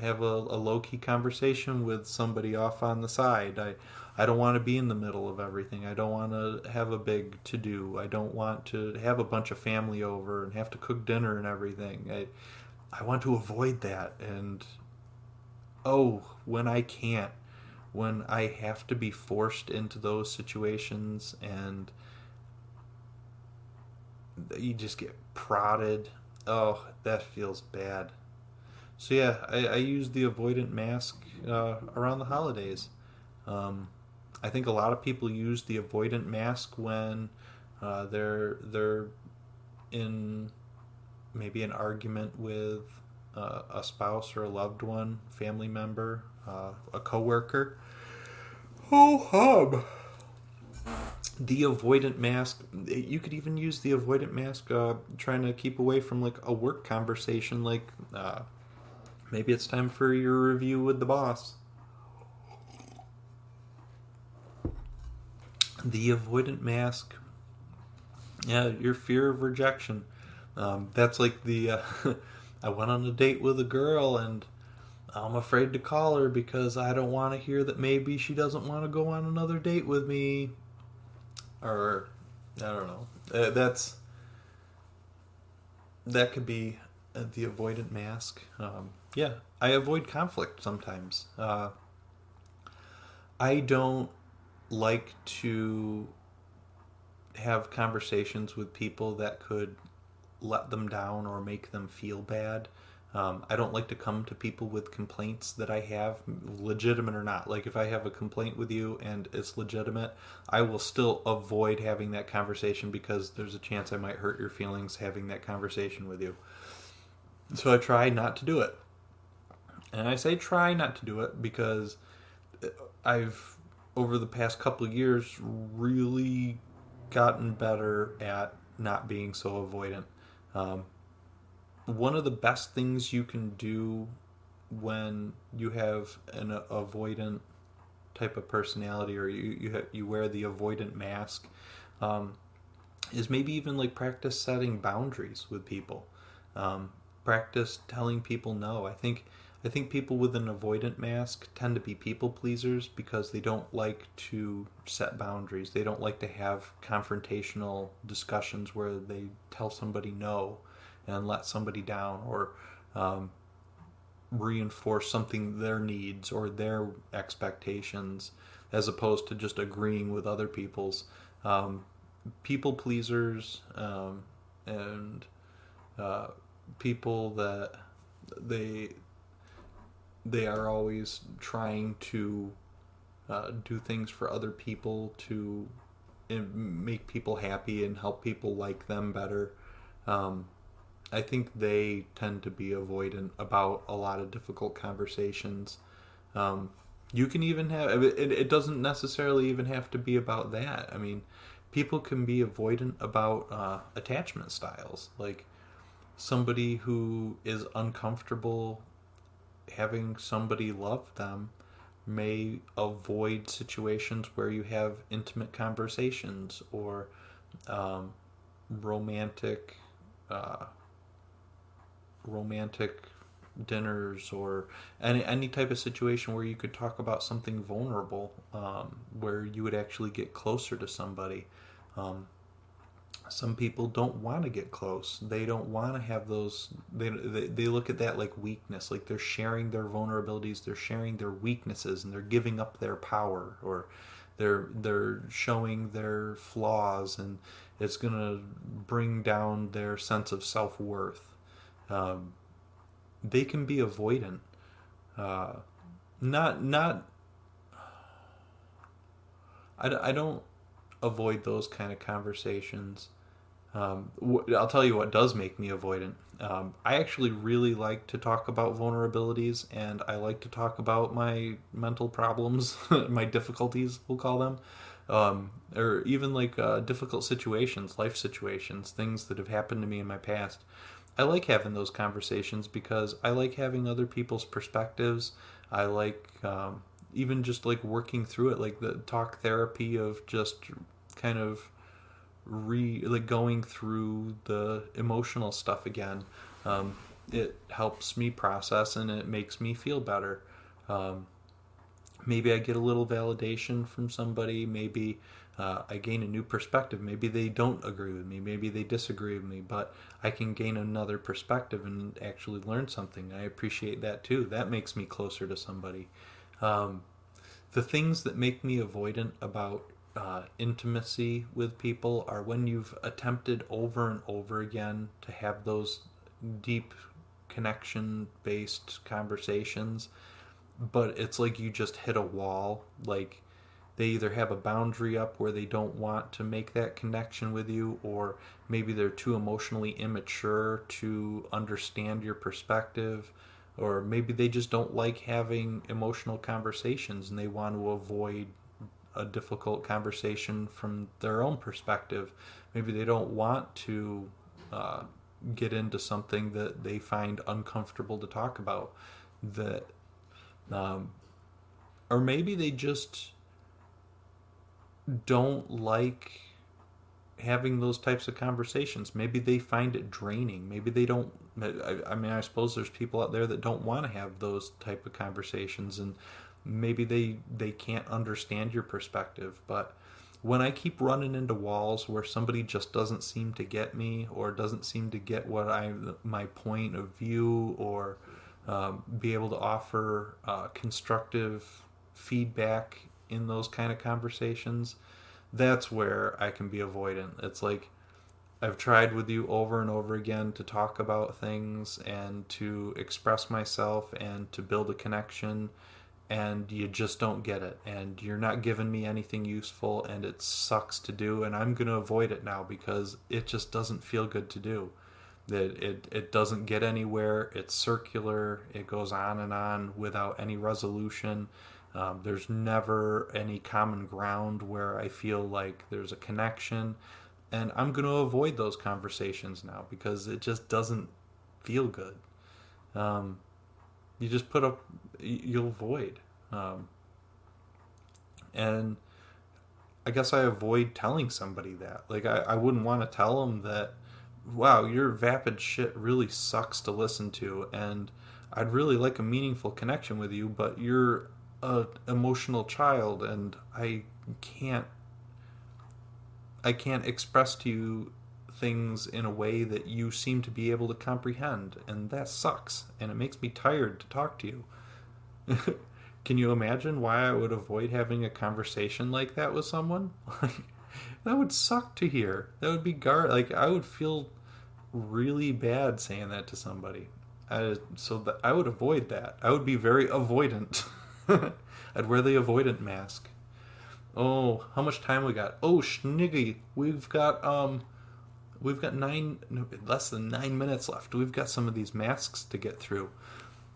have a, a low key conversation with somebody off on the side. I, I don't want to be in the middle of everything. I don't want to have a big to do. I don't want to have a bunch of family over and have to cook dinner and everything. I, I want to avoid that and oh, when I can't, when I have to be forced into those situations and you just get prodded, oh, that feels bad. So yeah, I, I use the avoidant mask uh, around the holidays. Um, I think a lot of people use the avoidant mask when uh, they're they're in maybe an argument with uh, a spouse or a loved one, family member, uh, a coworker. Oh, hub. The avoidant mask. You could even use the avoidant mask, uh, trying to keep away from like a work conversation. Like uh, maybe it's time for your review with the boss. The avoidant mask. Yeah, your fear of rejection. Um, that's like the. I went on a date with a girl and I'm afraid to call her because I don't want to hear that maybe she doesn't want to go on another date with me. Or, I don't know. Uh, that's. That could be uh, the avoidant mask. Um, yeah, I avoid conflict sometimes. Uh, I don't like to have conversations with people that could let them down or make them feel bad. Um, I don't like to come to people with complaints that I have, legitimate or not. Like if I have a complaint with you and it's legitimate, I will still avoid having that conversation because there's a chance I might hurt your feelings having that conversation with you. So I try not to do it. And I say try not to do it because I've over the past couple of years, really gotten better at not being so avoidant. Um, one of the best things you can do when you have an avoidant type of personality or you you, have, you wear the avoidant mask um, is maybe even like practice setting boundaries with people. Um, practice telling people no. I think i think people with an avoidant mask tend to be people pleasers because they don't like to set boundaries. They don't like to have confrontational discussions where they tell somebody no and let somebody down or um, reinforce something their needs or their expectations as opposed to just agreeing with other people's. Um, people pleasers um, and uh, people that they they are always trying to uh, do things for other people to make people happy and help people like them better. Um, I think they tend to be avoidant about a lot of difficult conversations. Um, you can even have it, it doesn't necessarily even have to be about that. I mean, people can be avoidant about uh, attachment styles. Like somebody who is uncomfortable having somebody love them may avoid situations where you have intimate conversations or um, romantic uh, romantic dinners or any any type of situation where you could talk about something vulnerable, um, where you would actually get closer to somebody. Um, some people don't want to get close. They don't want to have those. They, they they look at that like weakness, like they're sharing their vulnerabilities, they're sharing their weaknesses, and they're giving up their power, or they're they're showing their flaws, and it's gonna bring down their sense of self worth um, they can be avoidant. Uh, not not. I, I don't avoid those kind of conversations. Um, I'll tell you what does make me avoidant. Um, I actually really like to talk about vulnerabilities, and I like to talk about my mental problems, my difficulties, we'll call them, um, or even like uh, difficult situations, life situations, things that have happened to me in my past. I like having those conversations because I like having other people's perspectives. I like um, even just like working through it, like the talk therapy of just kind of re like going through the emotional stuff again. Um, it helps me process and it makes me feel better. Um, maybe I get a little validation from somebody. Maybe uh, I gain a new perspective. Maybe they don't agree with me. Maybe they disagree with me, but I can gain another perspective and actually learn something. I appreciate that too. That makes me closer to somebody. Um, the things that make me avoidant about uh, intimacy with people are when you've attempted over and over again to have those deep connection based conversations, but it's like you just hit a wall. Like, they either have a boundary up where they don't want to make that connection with you, or maybe they're too emotionally immature to understand your perspective, or maybe they just don't like having emotional conversations and they want to avoid a difficult conversation from their own perspective. Maybe they don't want to uh, get into something that they find uncomfortable to talk about. That, um, or maybe they just don't like having those types of conversations. Maybe they find it draining. Maybe they don't. I, I, mean, I suppose there's people out there that don't want to have those type of conversations, and maybe they they can't understand your perspective. But when I keep running into walls where somebody just doesn't seem to get me, or doesn't seem to get what I my point of view, or um, be able to offer uh, constructive feedback in those kind of conversations, that's where I can be avoidant. It's like I've tried with you over and over again to talk about things and to express myself and to build a connection and you just don't get it and you're not giving me anything useful and it sucks to do and I'm going to avoid it now because it just doesn't feel good to do. It, it, it doesn't get anywhere. It's circular. It goes on and on without any resolution Um, there's never any common ground where I feel like there's a connection. And I'm going to avoid those conversations now because it just doesn't feel good. Um, you just put up, you'll avoid. Um, and I guess I avoid telling somebody that. Like, I, I wouldn't want to tell them that, wow, your vapid shit really sucks to listen to. And I'd really like a meaningful connection with you, but you're a emotional child and I can't I can't express to you things in a way that you seem to be able to comprehend and that sucks and it makes me tired to talk to you. Can you imagine why I would avoid having a conversation like that with someone? that would suck to hear. That would be gar like I would feel really bad saying that to somebody. I, so that I would avoid that. I would be very avoidant. I'd wear the avoidant mask. Oh, how much time we got? Oh, Schniggy, we've got um, we've got nine, less than nine minutes left. We've got some of these masks to get through.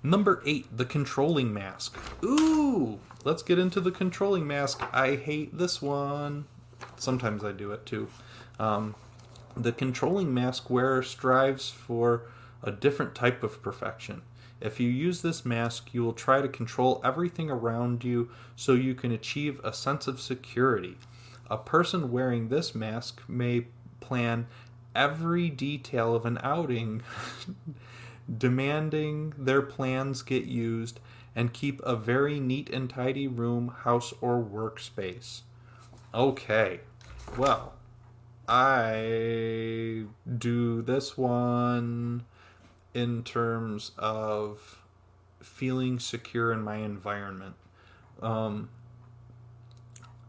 Number eight, the controlling mask. Ooh, let's get into the controlling mask. I hate this one. Sometimes I do it too. Um, the controlling mask wearer strives for a different type of perfection. If you use this mask, you will try to control everything around you so you can achieve a sense of security. A person wearing this mask may plan every detail of an outing, demanding their plans get used, and keep a very neat and tidy room, house, or workspace. Okay, well, I do this one in terms of feeling secure in my environment. Um,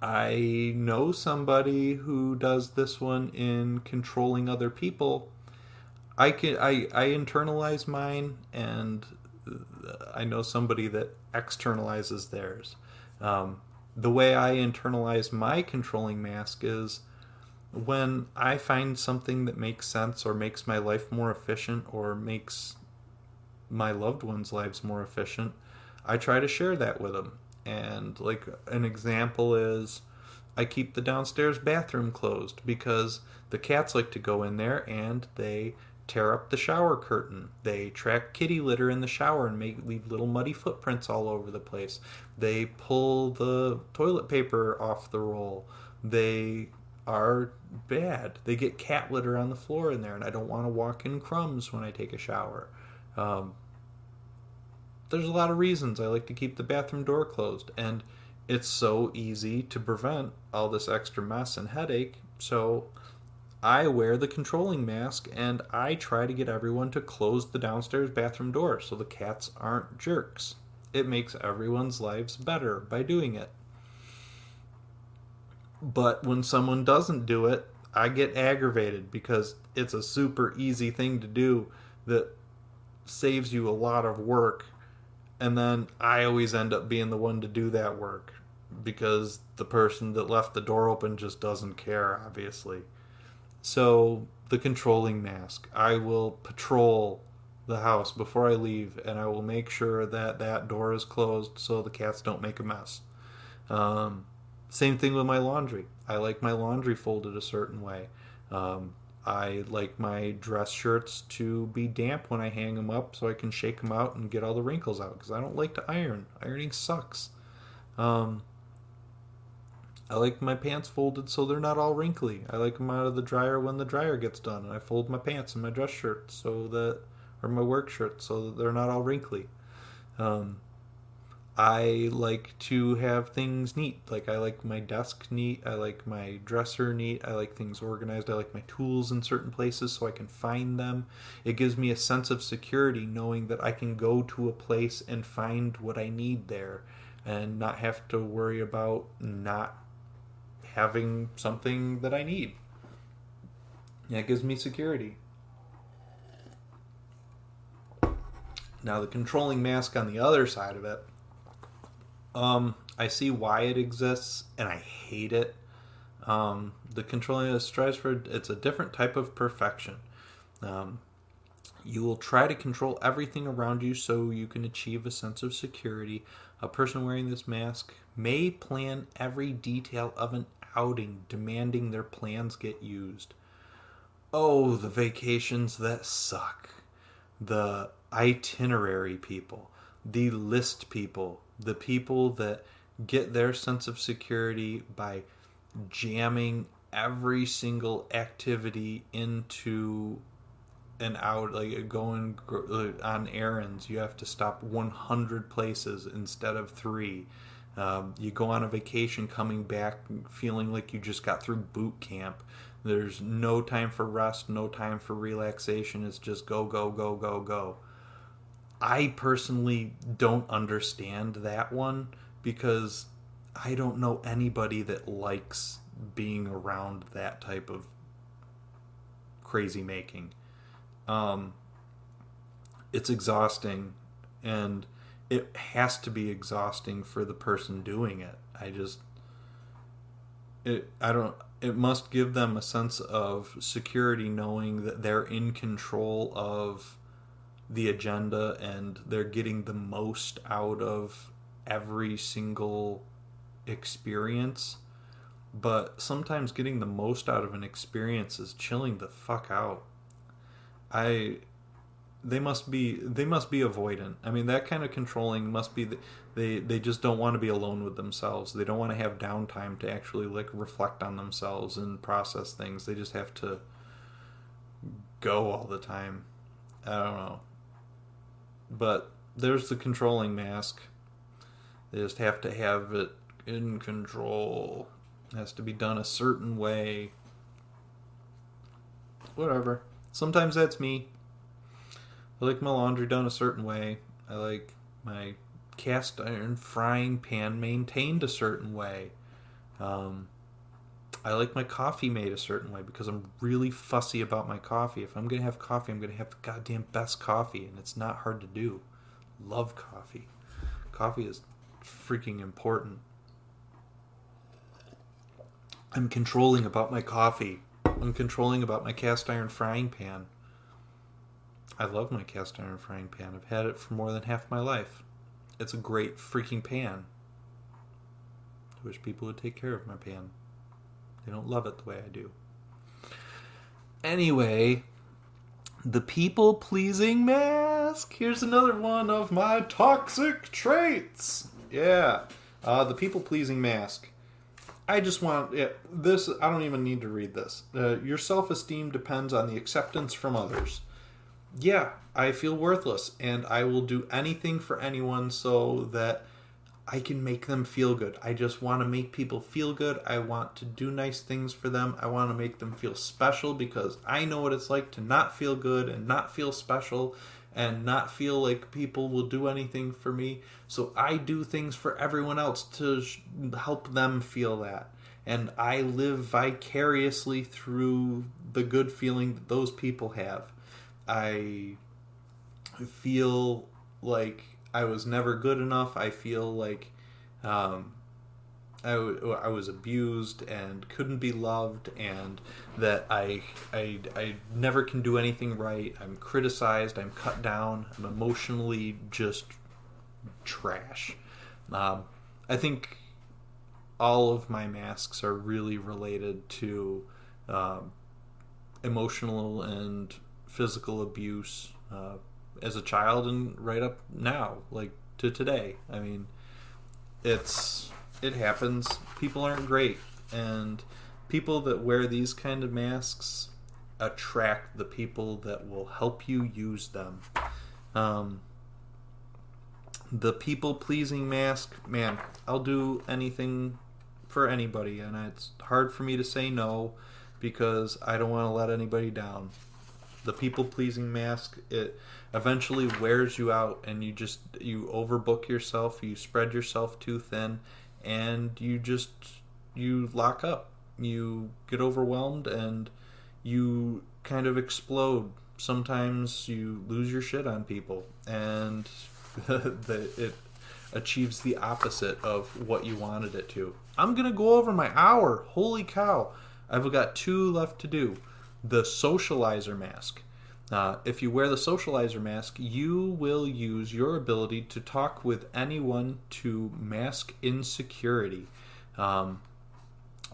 I know somebody who does this one in controlling other people. I can I, I internalize mine, and I know somebody that externalizes theirs. Um, the way I internalize my controlling mask is when I find something that makes sense or makes my life more efficient or makes my loved ones' lives more efficient, I try to share that with them. And like an example is I keep the downstairs bathroom closed because the cats like to go in there and they tear up the shower curtain. They track kitty litter in the shower and make leave little muddy footprints all over the place. They pull the toilet paper off the roll. They are bad. They get cat litter on the floor in there, and I don't want to walk in crumbs when I take a shower. Um, there's a lot of reasons I like to keep the bathroom door closed, and it's so easy to prevent all this extra mess and headache. So I wear the controlling mask and I try to get everyone to close the downstairs bathroom door so the cats aren't jerks. It makes everyone's lives better by doing it. But when someone doesn't do it, I get aggravated because it's a super easy thing to do that saves you a lot of work. And then I always end up being the one to do that work because the person that left the door open just doesn't care, obviously. So, the controlling mask. I will patrol the house before I leave and I will make sure that that door is closed so the cats don't make a mess. Um, same thing with my laundry. I like my laundry folded a certain way. Um, I like my dress shirts to be damp when I hang them up so I can shake them out and get all the wrinkles out because I don't like to iron. Ironing sucks. Um, I like my pants folded so they're not all wrinkly. I like them out of the dryer when the dryer gets done. And I fold my pants and my dress shirts so that, or my work shirts so that they're not all wrinkly. Um, I like to have things neat. Like I like my desk neat. I like my dresser neat. I like things organized. I like my tools in certain places so I can find them. It gives me a sense of security knowing that I can go to a place and find what I need there and not have to worry about not having something that I need. Yeah, it gives me security. Now, the controlling mask on the other side of it um, I see why it exists, and I hate it. Um, the controlling strives for it's a different type of perfection. Um, You will try to control everything around you so you can achieve a sense of security. A person wearing this mask may plan every detail of an outing, demanding their plans get used. Oh, the vacations that suck. The itinerary people, the list people, the people that get their sense of security by jamming every single activity into and out like going on errands. You have to stop 100 places instead of three. Um, you go on a vacation coming back feeling like you just got through boot camp. There's no time for rest no time for relaxation. It's just go go go go go i personally don't understand that one because i don't know anybody that likes being around that type of crazy making. Um, it's exhausting and it has to be exhausting for the person doing it. I just it i don't it must give them a sense of security knowing that they're in control of the agenda and they're getting the most out of every single experience but sometimes getting the most out of an experience is chilling the fuck out I they must be they must be avoidant. I mean, that kind of controlling must be the, they they just don't want to be alone with themselves. They don't want to have downtime to actually like reflect on themselves and process things. They just have to go all the time. I don't know. But there's the controlling mask. They just have to have it in control. It has to be done a certain way. Whatever. Sometimes that's me. I like my laundry done a certain way. I like my cast iron frying pan maintained a certain way. Um, I like my coffee made a certain way because I'm really fussy about my coffee. If I'm going to have coffee, I'm going to have the goddamn best coffee, and it's not hard to do. Love coffee. Coffee is freaking important. I'm controlling about my coffee. I'm controlling about my cast iron frying pan. I love my cast iron frying pan. I've had it for more than half my life. It's a great freaking pan. I wish people would take care of my pan. They don't love it the way I do. Anyway, the people pleasing mask. Here's another one of my toxic traits. Yeah, uh, the people pleasing mask. I just want yeah, this. I don't even need to read this. Uh, your self esteem depends on the acceptance from others. Yeah, I feel worthless, and I will do anything for anyone so that I can make them feel good. I just want to make people feel good. I want to do nice things for them. I want to make them feel special because I know what it's like to not feel good and not feel special and not feel like people will do anything for me. So I do things for everyone else to help them feel that. And I live vicariously through the good feeling that those people have. I feel like I was never good enough. I feel like um, I, w- I was abused and couldn't be loved, and that I, I, I never can do anything right. I'm criticized, I'm cut down, I'm emotionally just trash. Um, I think all of my masks are really related to um, emotional and physical abuse uh, as a child and right up now, like to today. I mean, it's it happens. People aren't great, and people that wear these kind of masks attract the people that will help you use them. Um, the people pleasing mask, man, I'll do anything for anybody, and it's hard for me to say no because I don't want to let anybody down. The people pleasing mask, it eventually wears you out, and you just you overbook yourself, you spread yourself too thin, and you just you lock up. You get overwhelmed and you kind of explode. Sometimes you lose your shit on people and the, it achieves the opposite of what you wanted it to. I'm gonna go over my hour. Holy cow. I've got two left to do the socializer mask Uh, if you wear the socializer mask, you will use your ability to talk with anyone to mask insecurity. Um,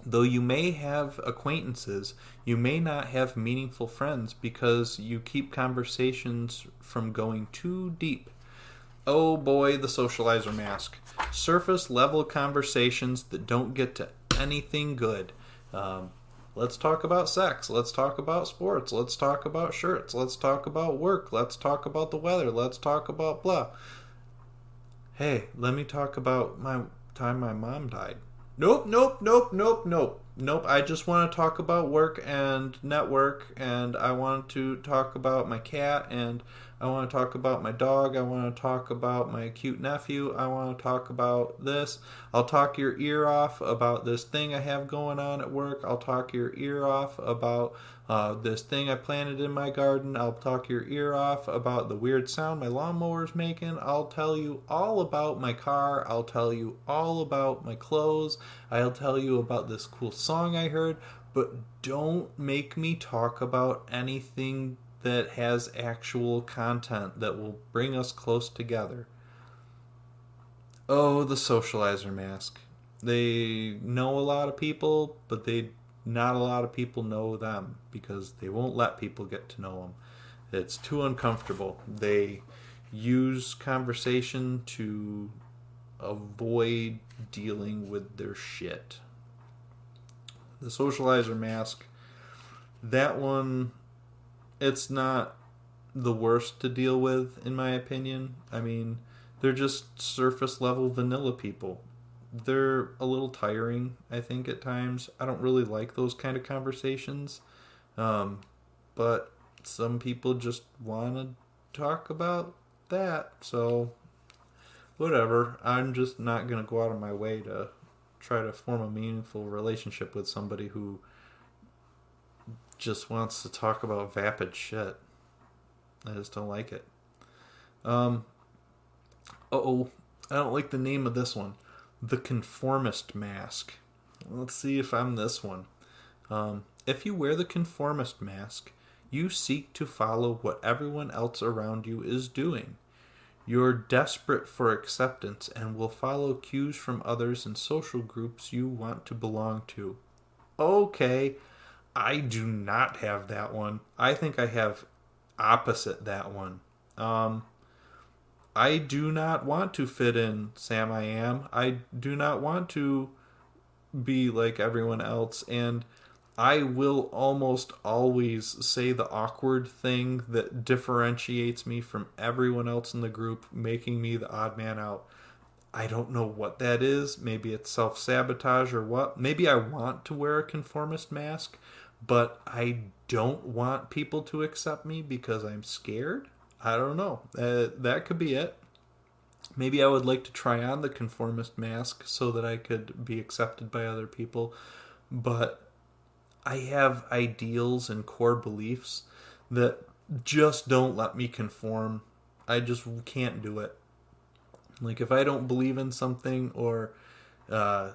though you may have acquaintances, you may not have meaningful friends because you keep conversations from going too deep. Oh boy, the socializer mask. Surface level conversations that don't get to anything good. Um, Let's talk about sex. Let's talk about sports. Let's talk about shirts. Let's talk about work. Let's talk about the weather. Let's talk about blah. Hey, let me talk about my time my mom died. Nope, nope, nope, nope, nope. Nope, I just want to talk about work and network and I want to talk about my cat and I want to talk about my dog. I want to talk about my cute nephew. I want to talk about this. I'll talk your ear off about this thing I have going on at work. I'll talk your ear off about uh, this thing I planted in my garden. I'll talk your ear off about the weird sound my lawnmower's making. I'll tell you all about my car. I'll tell you all about my clothes. I'll tell you about this cool song I heard. But don't make me talk about anything that has actual content that will bring us close together. Oh, the socializer mask. They know a lot of people, but they not a lot of people know them because they won't let people get to know them. It's too uncomfortable. They use conversation to avoid dealing with their shit. The socializer mask, that one it's not the worst to deal with, in my opinion. I mean, they're just surface level vanilla people. They're a little tiring, I think, at times. I don't really like those kind of conversations. Um, but some people just want to talk about that. So, whatever. I'm just not going to go out of my way to try to form a meaningful relationship with somebody who just wants to talk about vapid shit. I just don't like it. Um, oh, I don't like the name of this one. The Conformist Mask. Let's see if I'm this one. Um, if you wear the Conformist Mask, you seek to follow what everyone else around you is doing. You're desperate for acceptance and will follow cues from others and social groups you want to belong to. Okay, I do not have that one. I think I have opposite that one. Um, I do not want to fit in Sam I am. I do not want to be like everyone else and I will almost always say the awkward thing that differentiates me from everyone else in the group, making me the odd man out. I don't know what that is. Maybe it's self sabotage or what. Maybe I want to wear a conformist mask, but I don't want people to accept me because I'm scared. I don't know. Uh, that could be it. Maybe I would like to try on the conformist mask so that I could be accepted by other people, but I have ideals and core beliefs that just don't let me conform. I just can't do it. Like if I don't believe in something or uh,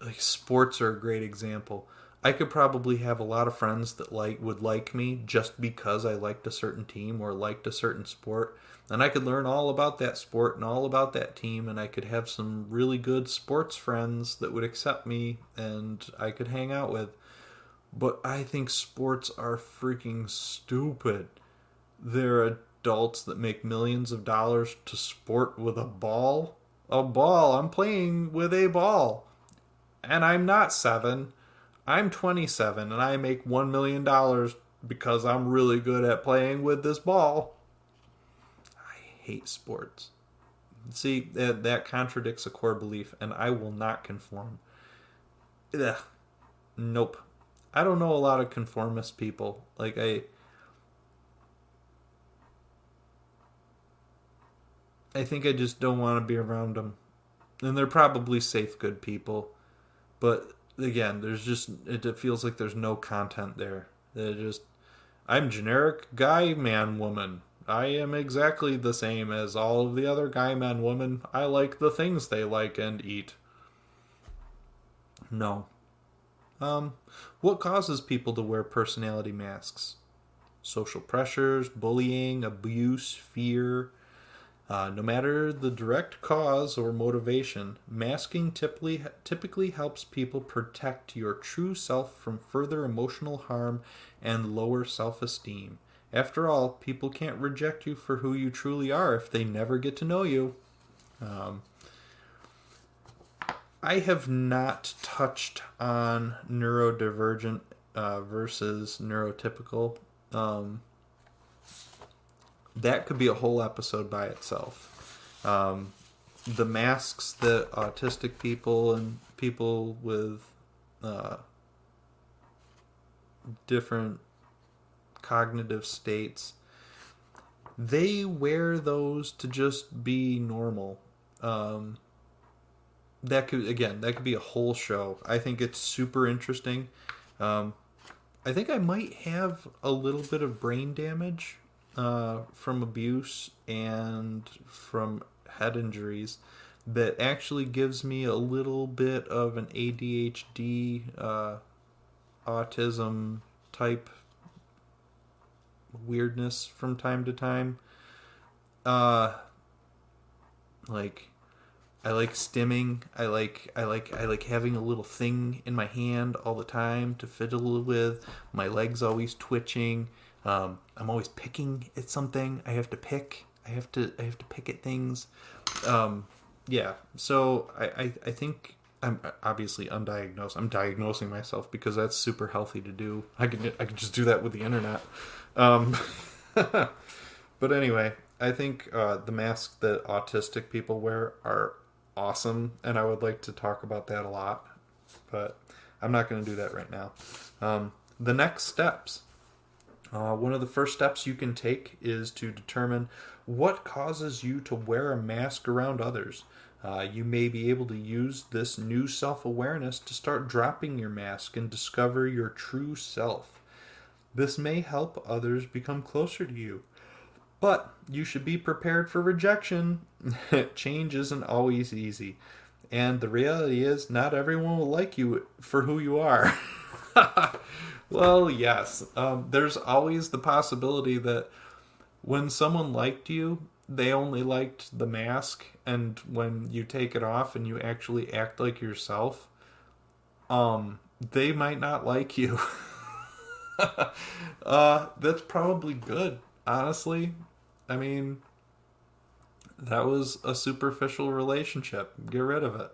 like sports are a great example. I could probably have a lot of friends that like would like me just because I liked a certain team or liked a certain sport. And I could learn all about that sport and all about that team and I could have some really good sports friends that would accept me and I could hang out with. But I think sports are freaking stupid. They're adults that make millions of dollars to sport with a ball. A ball. I'm playing with a ball. And I'm not seven I'm 27 and I make $1 million because I'm really good at playing with this ball. I hate sports. See, that, that contradicts a core belief, and I will not conform. Ugh. Nope. I don't know a lot of conformist people. Like, I. I think I just don't want to be around them. And they're probably safe, good people. But again, there's just it, feels like there's no content there. It just I'm generic guy, man, woman. I am exactly the same as all of the other guy, man, woman. I like the things they like and eat. No. Um, what causes people to wear personality masks? social pressures, bullying, abuse, fear. Uh, no matter the direct cause or motivation, masking typically typically helps people protect your true self from further emotional harm and lower self-esteem. After all, people can't reject you for who you truly are if they never get to know you. Um, I have not touched on neurodivergent uh, versus neurotypical. Um, that could be a whole episode by itself. Um, the masks that autistic people and people with uh, different cognitive states they wear those to just be normal. Um, that could again that could be a whole show. I think it's super interesting. Um, i think i might have a little bit of brain damage uh, from abuse and from head injuries that actually gives me a little bit of an adhd uh, autism type weirdness from time to time uh like I like stimming. I like I like I like having a little thing in my hand all the time to fiddle with. My legs always twitching. Um, I'm always picking at something. I have to pick. I have to I have to pick at things. Um, yeah. So I, I I think I'm obviously undiagnosed. I'm diagnosing myself because that's super healthy to do. I can I can just do that with the internet. Um, but anyway, I think uh, the masks that autistic people wear are awesome, and I would like to talk about that a lot, but I'm not going to do that right now. Um, the next steps. Uh, one of the first steps you can take is to determine what causes you to wear a mask around others. Uh, you may be able to use this new self awareness to start dropping your mask and discover your true self. This may help others become closer to you. But you should be prepared for rejection. Change isn't always easy. And the reality is, not everyone will like you for who you are. well, yes. Um, there's always the possibility that when someone liked you, they only liked the mask. And when you take it off and you actually act like yourself, um, they might not like you. uh, that's probably good, honestly. I mean, that was a superficial relationship. Get rid of it.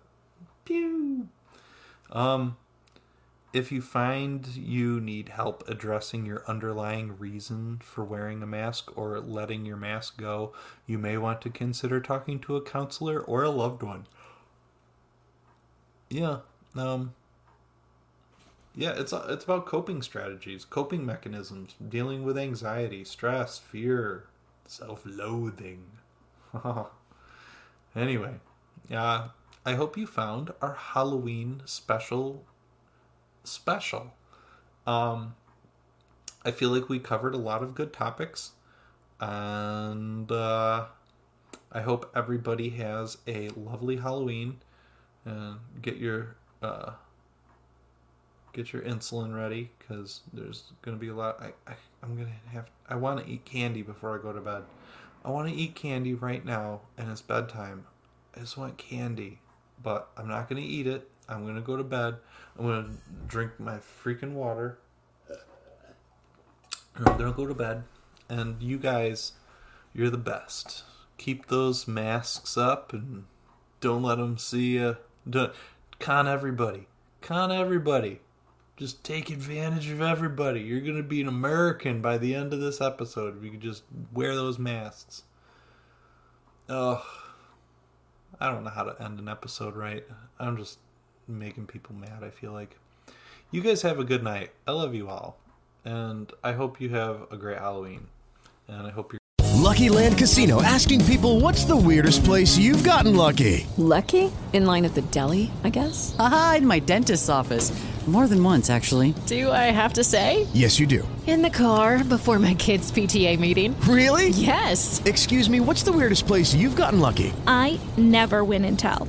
Pew. Um, if you find you need help addressing your underlying reason for wearing a mask or letting your mask go, you may want to consider talking to a counselor or a loved one. Yeah. Um yeah, it's it's about coping strategies, coping mechanisms, dealing with anxiety, stress, fear, self-loathing. anyway, uh, I hope you found our Halloween special special. Um, I feel like we covered a lot of good topics, and uh, I hope everybody has a lovely Halloween. And get your uh, get your insulin ready because there's gonna be a lot. I, I I'm gonna have. I want to eat candy before I go to bed. I want to eat candy right now, and it's bedtime. I just want candy, but I'm not gonna eat it. I'm gonna go to bed. I'm gonna drink my freaking water. I'm gonna go to bed. And you guys, you're the best. Keep those masks up and don't let them see you. Don't, con everybody. Con everybody. Just take advantage of everybody. You're to be an American by the end of this episode if you could just wear those masks. Oh, I don't know how to end an episode right. I'm just making people mad, I feel like. You guys have a good night. I love you all. And I hope you have a great Halloween. And I hope you're.
Lucky Land Casino asking people what's the weirdest place you've gotten lucky?
Lucky? In line at the deli, I guess?
Aha, in my dentist's office. More than once, actually.
Do I have to say?
Yes, you do.
In the car before my kids' PTA meeting.
Really?
Yes.
Excuse me, what's the weirdest place you've gotten lucky?
I never win and tell.